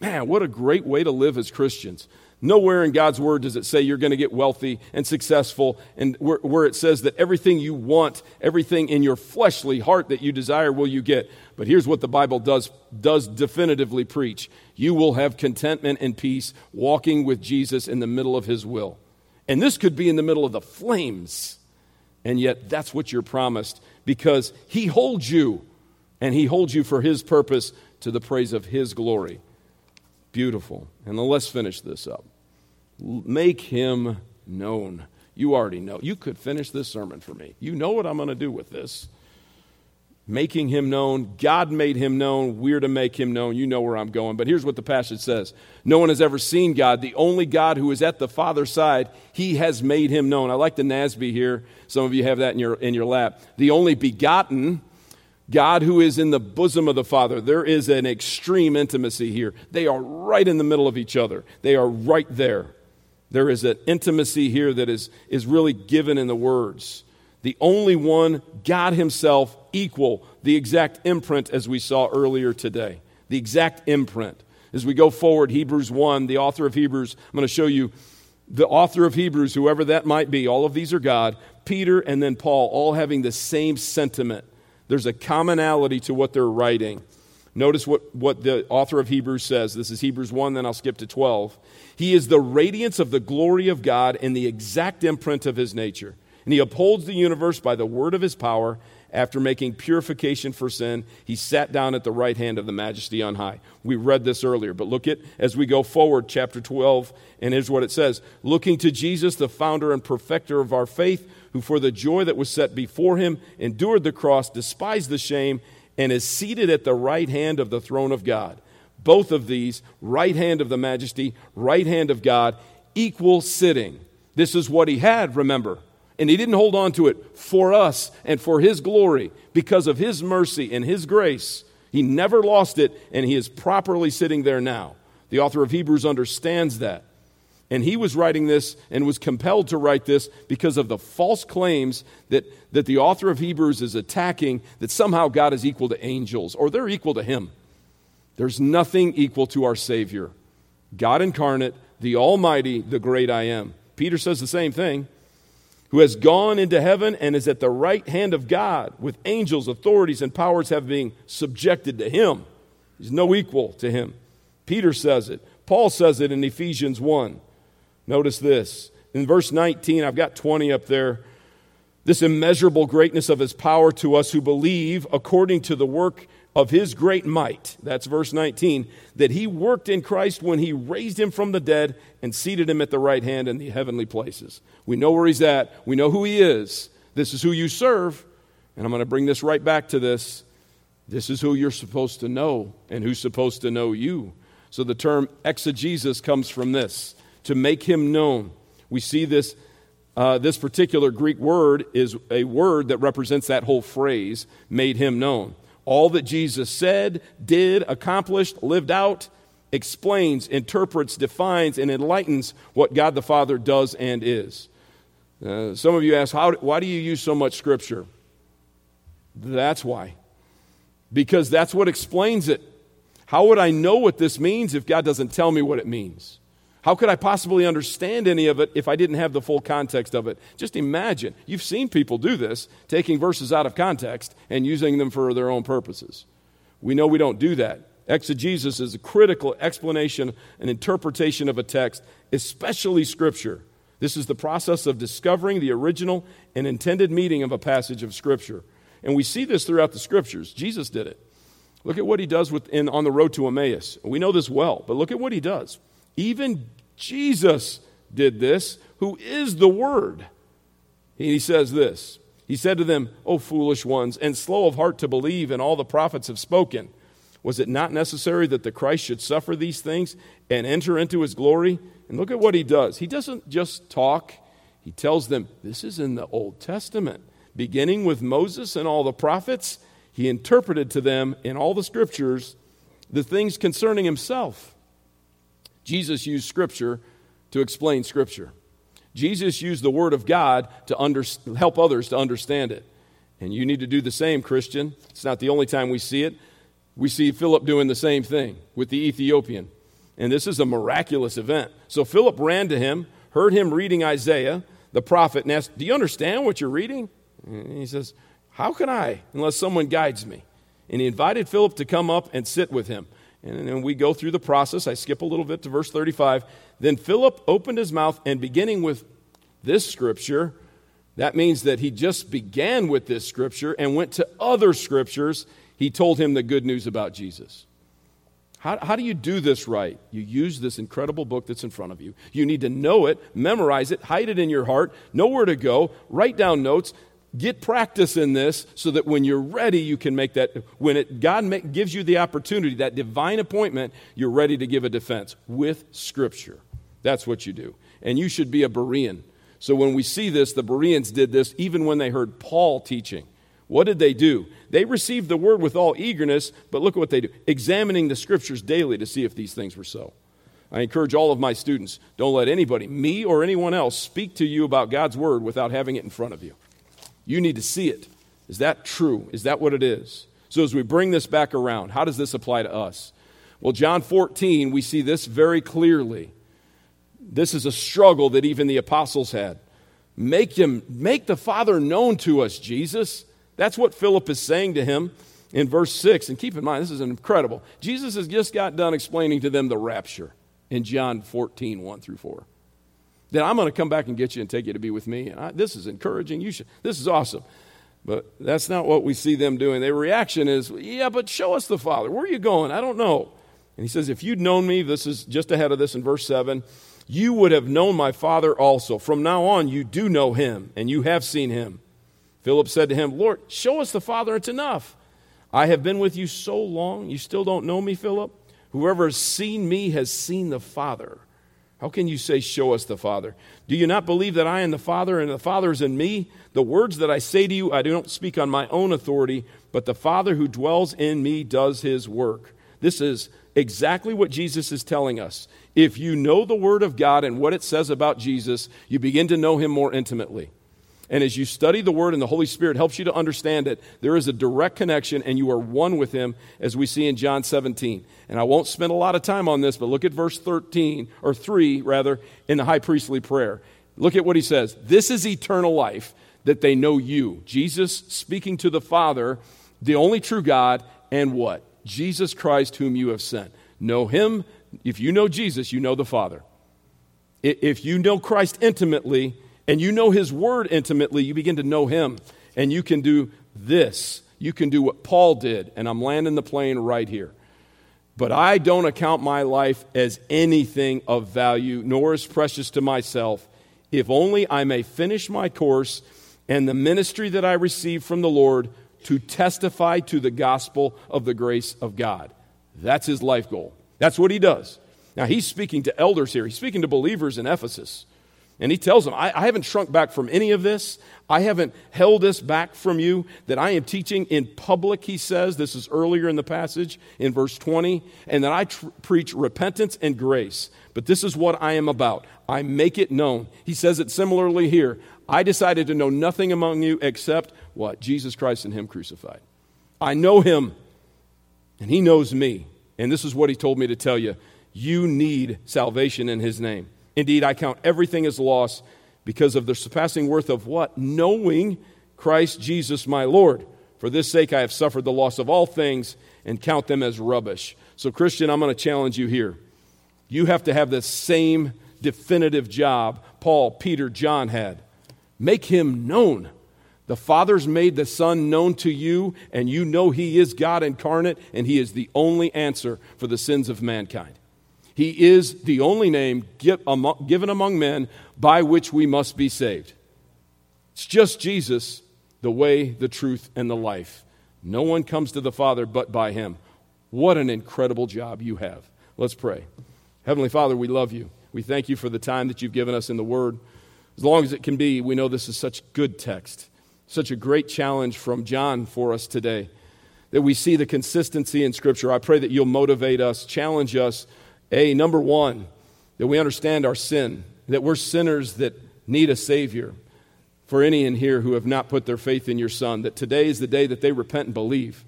Man, what a great way to live as Christians. Nowhere in God's word does it say you're going to get wealthy and successful, and where, where, it says that everything you want, everything in your fleshly heart that you desire, will you get. But here's what the Bible does, does definitively preach you will have contentment and peace walking with Jesus in the middle of his will. And this could be in the middle of the flames, and yet that's what you're promised because he holds you, and he holds you for his purpose to the praise of his glory. Beautiful. And let's finish this up. Make him known. You already know. You could finish this sermon for me. You know what I'm going to do with this making him known. God made him known. We're to make him known. You know where I'm going. But here's what the passage says No one has ever seen God. The only God who is at the Father's side, he has made him known. I like the NASB here. Some of you have that in your, in your lap. The only begotten. God who is in the bosom of the Father. There is an extreme intimacy here. They are right in the middle of each other. They are right there. There is an intimacy here that is, is really given in the words the only one, God Himself, equal, the exact imprint as we saw earlier today. The exact imprint. As we go forward, Hebrews 1, the author of Hebrews, I'm going to show you the author of Hebrews, whoever that might be, all of these are God, Peter and then Paul, all having the same sentiment. There's a commonality to what they're writing. Notice what, what the author of Hebrews says. This is Hebrews 1, then I'll skip to 12. He is the radiance of the glory of God and the exact imprint of his nature and he upholds the universe by the word of his power. After making purification for sin, he sat down at the right hand of the majesty on high. We read this earlier, but look at as we go forward, chapter 12, and here's what it says Looking to Jesus, the founder and perfecter of our faith, who for the joy that was set before him endured the cross, despised the shame, and is seated at the right hand of the throne of God. Both of these, right hand of the majesty, right hand of God, equal sitting. This is what he had, remember. And he didn't hold on to it for us and for his glory because of his mercy and his grace. He never lost it, and he is properly sitting there now. The author of Hebrews understands that. And he was writing this and was compelled to write this because of the false claims that, that the author of Hebrews is attacking that somehow God is equal to angels or they're equal to him. There's nothing equal to our Savior, God incarnate, the Almighty, the great I am. Peter says the same thing who has gone into heaven and is at the right hand of God, with angels, authorities, and powers have been subjected to him. He's no equal to him. Peter says it. Paul says it in Ephesians 1. Notice this. In verse 19, I've got 20 up there. This immeasurable greatness of his power to us who believe according to the work of his great might, that's verse 19, that he worked in Christ when he raised him from the dead and seated him at the right hand in the heavenly places. We know where he's at, we know who he is. This is who you serve. And I'm going to bring this right back to this. This is who you're supposed to know and who's supposed to know you. So the term exegesis comes from this to make him known. We see this. Uh, this particular Greek word is a word that represents that whole phrase, made him known. All that Jesus said, did, accomplished, lived out explains, interprets, defines, and enlightens what God the Father does and is. Uh, some of you ask, How, why do you use so much Scripture? That's why. Because that's what explains it. How would I know what this means if God doesn't tell me what it means? How could I possibly understand any of it if I didn't have the full context of it? Just imagine. You've seen people do this, taking verses out of context and using them for their own purposes. We know we don't do that. Exegesis is a critical explanation and interpretation of a text, especially Scripture. This is the process of discovering the original and intended meaning of a passage of Scripture. And we see this throughout the Scriptures. Jesus did it. Look at what he does within, on the road to Emmaus. We know this well, but look at what he does. Even Jesus did this, who is the Word. He says this He said to them, O foolish ones, and slow of heart to believe in all the prophets have spoken. Was it not necessary that the Christ should suffer these things and enter into his glory? And look at what he does. He doesn't just talk, he tells them, This is in the Old Testament. Beginning with Moses and all the prophets, he interpreted to them in all the scriptures the things concerning himself. Jesus used scripture to explain scripture. Jesus used the word of God to under, help others to understand it. And you need to do the same, Christian. It's not the only time we see it. We see Philip doing the same thing with the Ethiopian. And this is a miraculous event. So Philip ran to him, heard him reading Isaiah, the prophet, and asked, Do you understand what you're reading? And he says, How can I, unless someone guides me? And he invited Philip to come up and sit with him. And then we go through the process. I skip a little bit to verse 35. Then Philip opened his mouth, and beginning with this scripture, that means that he just began with this scripture and went to other scriptures he told him the good news about Jesus. How, how do you do this right? You use this incredible book that's in front of you. You need to know it, memorize it, hide it in your heart, know where to go, write down notes, get practice in this so that when you're ready, you can make that. When it, God make, gives you the opportunity, that divine appointment, you're ready to give a defense with Scripture. That's what you do. And you should be a Berean. So when we see this, the Bereans did this even when they heard Paul teaching. What did they do? They received the word with all eagerness, but look at what they do examining the scriptures daily to see if these things were so. I encourage all of my students don't let anybody, me or anyone else, speak to you about God's word without having it in front of you. You need to see it. Is that true? Is that what it is? So, as we bring this back around, how does this apply to us? Well, John 14, we see this very clearly. This is a struggle that even the apostles had. Make him make the Father known to us, Jesus. That's what Philip is saying to him in verse 6. And keep in mind, this is incredible. Jesus has just got done explaining to them the rapture in John 14, 1 through 4. Then I'm going to come back and get you and take you to be with me. And I, this is encouraging. You should, this is awesome. But that's not what we see them doing. Their reaction is, Yeah, but show us the Father. Where are you going? I don't know. And he says, If you'd known me, this is just ahead of this in verse 7, you would have known my Father also. From now on, you do know him, and you have seen him. Philip said to him, Lord, show us the Father, it's enough. I have been with you so long, you still don't know me, Philip? Whoever has seen me has seen the Father. How can you say, Show us the Father? Do you not believe that I am the Father and the Father is in me? The words that I say to you, I do not speak on my own authority, but the Father who dwells in me does his work. This is exactly what Jesus is telling us. If you know the Word of God and what it says about Jesus, you begin to know him more intimately. And as you study the Word and the Holy Spirit helps you to understand it, there is a direct connection and you are one with Him, as we see in John 17. And I won't spend a lot of time on this, but look at verse 13, or 3 rather, in the high priestly prayer. Look at what he says This is eternal life, that they know you. Jesus speaking to the Father, the only true God, and what? Jesus Christ, whom you have sent. Know Him. If you know Jesus, you know the Father. If you know Christ intimately, and you know His Word intimately, you begin to know Him. And you can do this. You can do what Paul did. And I'm landing the plane right here. But I don't account my life as anything of value, nor as precious to myself, if only I may finish my course and the ministry that I receive from the Lord to testify to the gospel of the grace of God. That's his life goal. That's what he does. Now, he's speaking to elders here, he's speaking to believers in Ephesus. And he tells them, I, I, haven't shrunk back from any of this. I haven't held this back from you. That I am teaching in public, he says. This is earlier in the passage in verse 20. And that I tr- preach repentance and grace. But this is what I am about. I make it known. He says it similarly here. I decided to know nothing among you except what? Jesus Christ and Him crucified. I know Him, and He knows me. And this is what He told me to tell you. You need salvation in His name. Indeed, I count everything as loss because of the surpassing worth of what? Knowing Christ Jesus my Lord. For this sake I have suffered the loss of all things and count them as rubbish, So, Christian, I'm going to challenge you here. You have to have the same definitive job Paul, Peter, John had. Make him known. The Father's made the Son known to you, and you know He is God incarnate, and He is the only answer for the sins of mankind. He is the only name given among men by which we must be saved. It's just Jesus, the way, the truth, and the life. No one comes to the Father but by Him. What an incredible job you have. Let's pray. Heavenly Father, we love you. We thank you for the time that you've given us in the Word. As long as it can be, we know this is such good text, such a great challenge from John for us today, that we see the consistency in Scripture. I pray that you'll motivate us, challenge us. A, number one, that we understand our sin, that we're sinners that need a Savior. For any in here who have not put their faith in your Son, that today is the day that they repent and believe.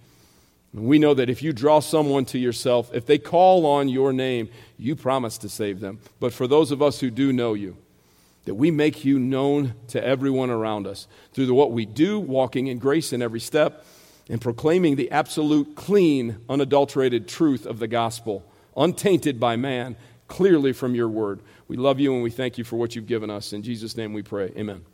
And we know that if you draw someone to yourself, if they call on your name, you promise to save them. But for those of us who do know you, that we make you known to everyone around us through the, what we do, walking in grace in every step, and proclaiming the absolute, clean, unadulterated truth of the gospel, untainted by man, clearly from your word. We love you and we thank you for what you've given us. In Jesus' name we pray. Amen.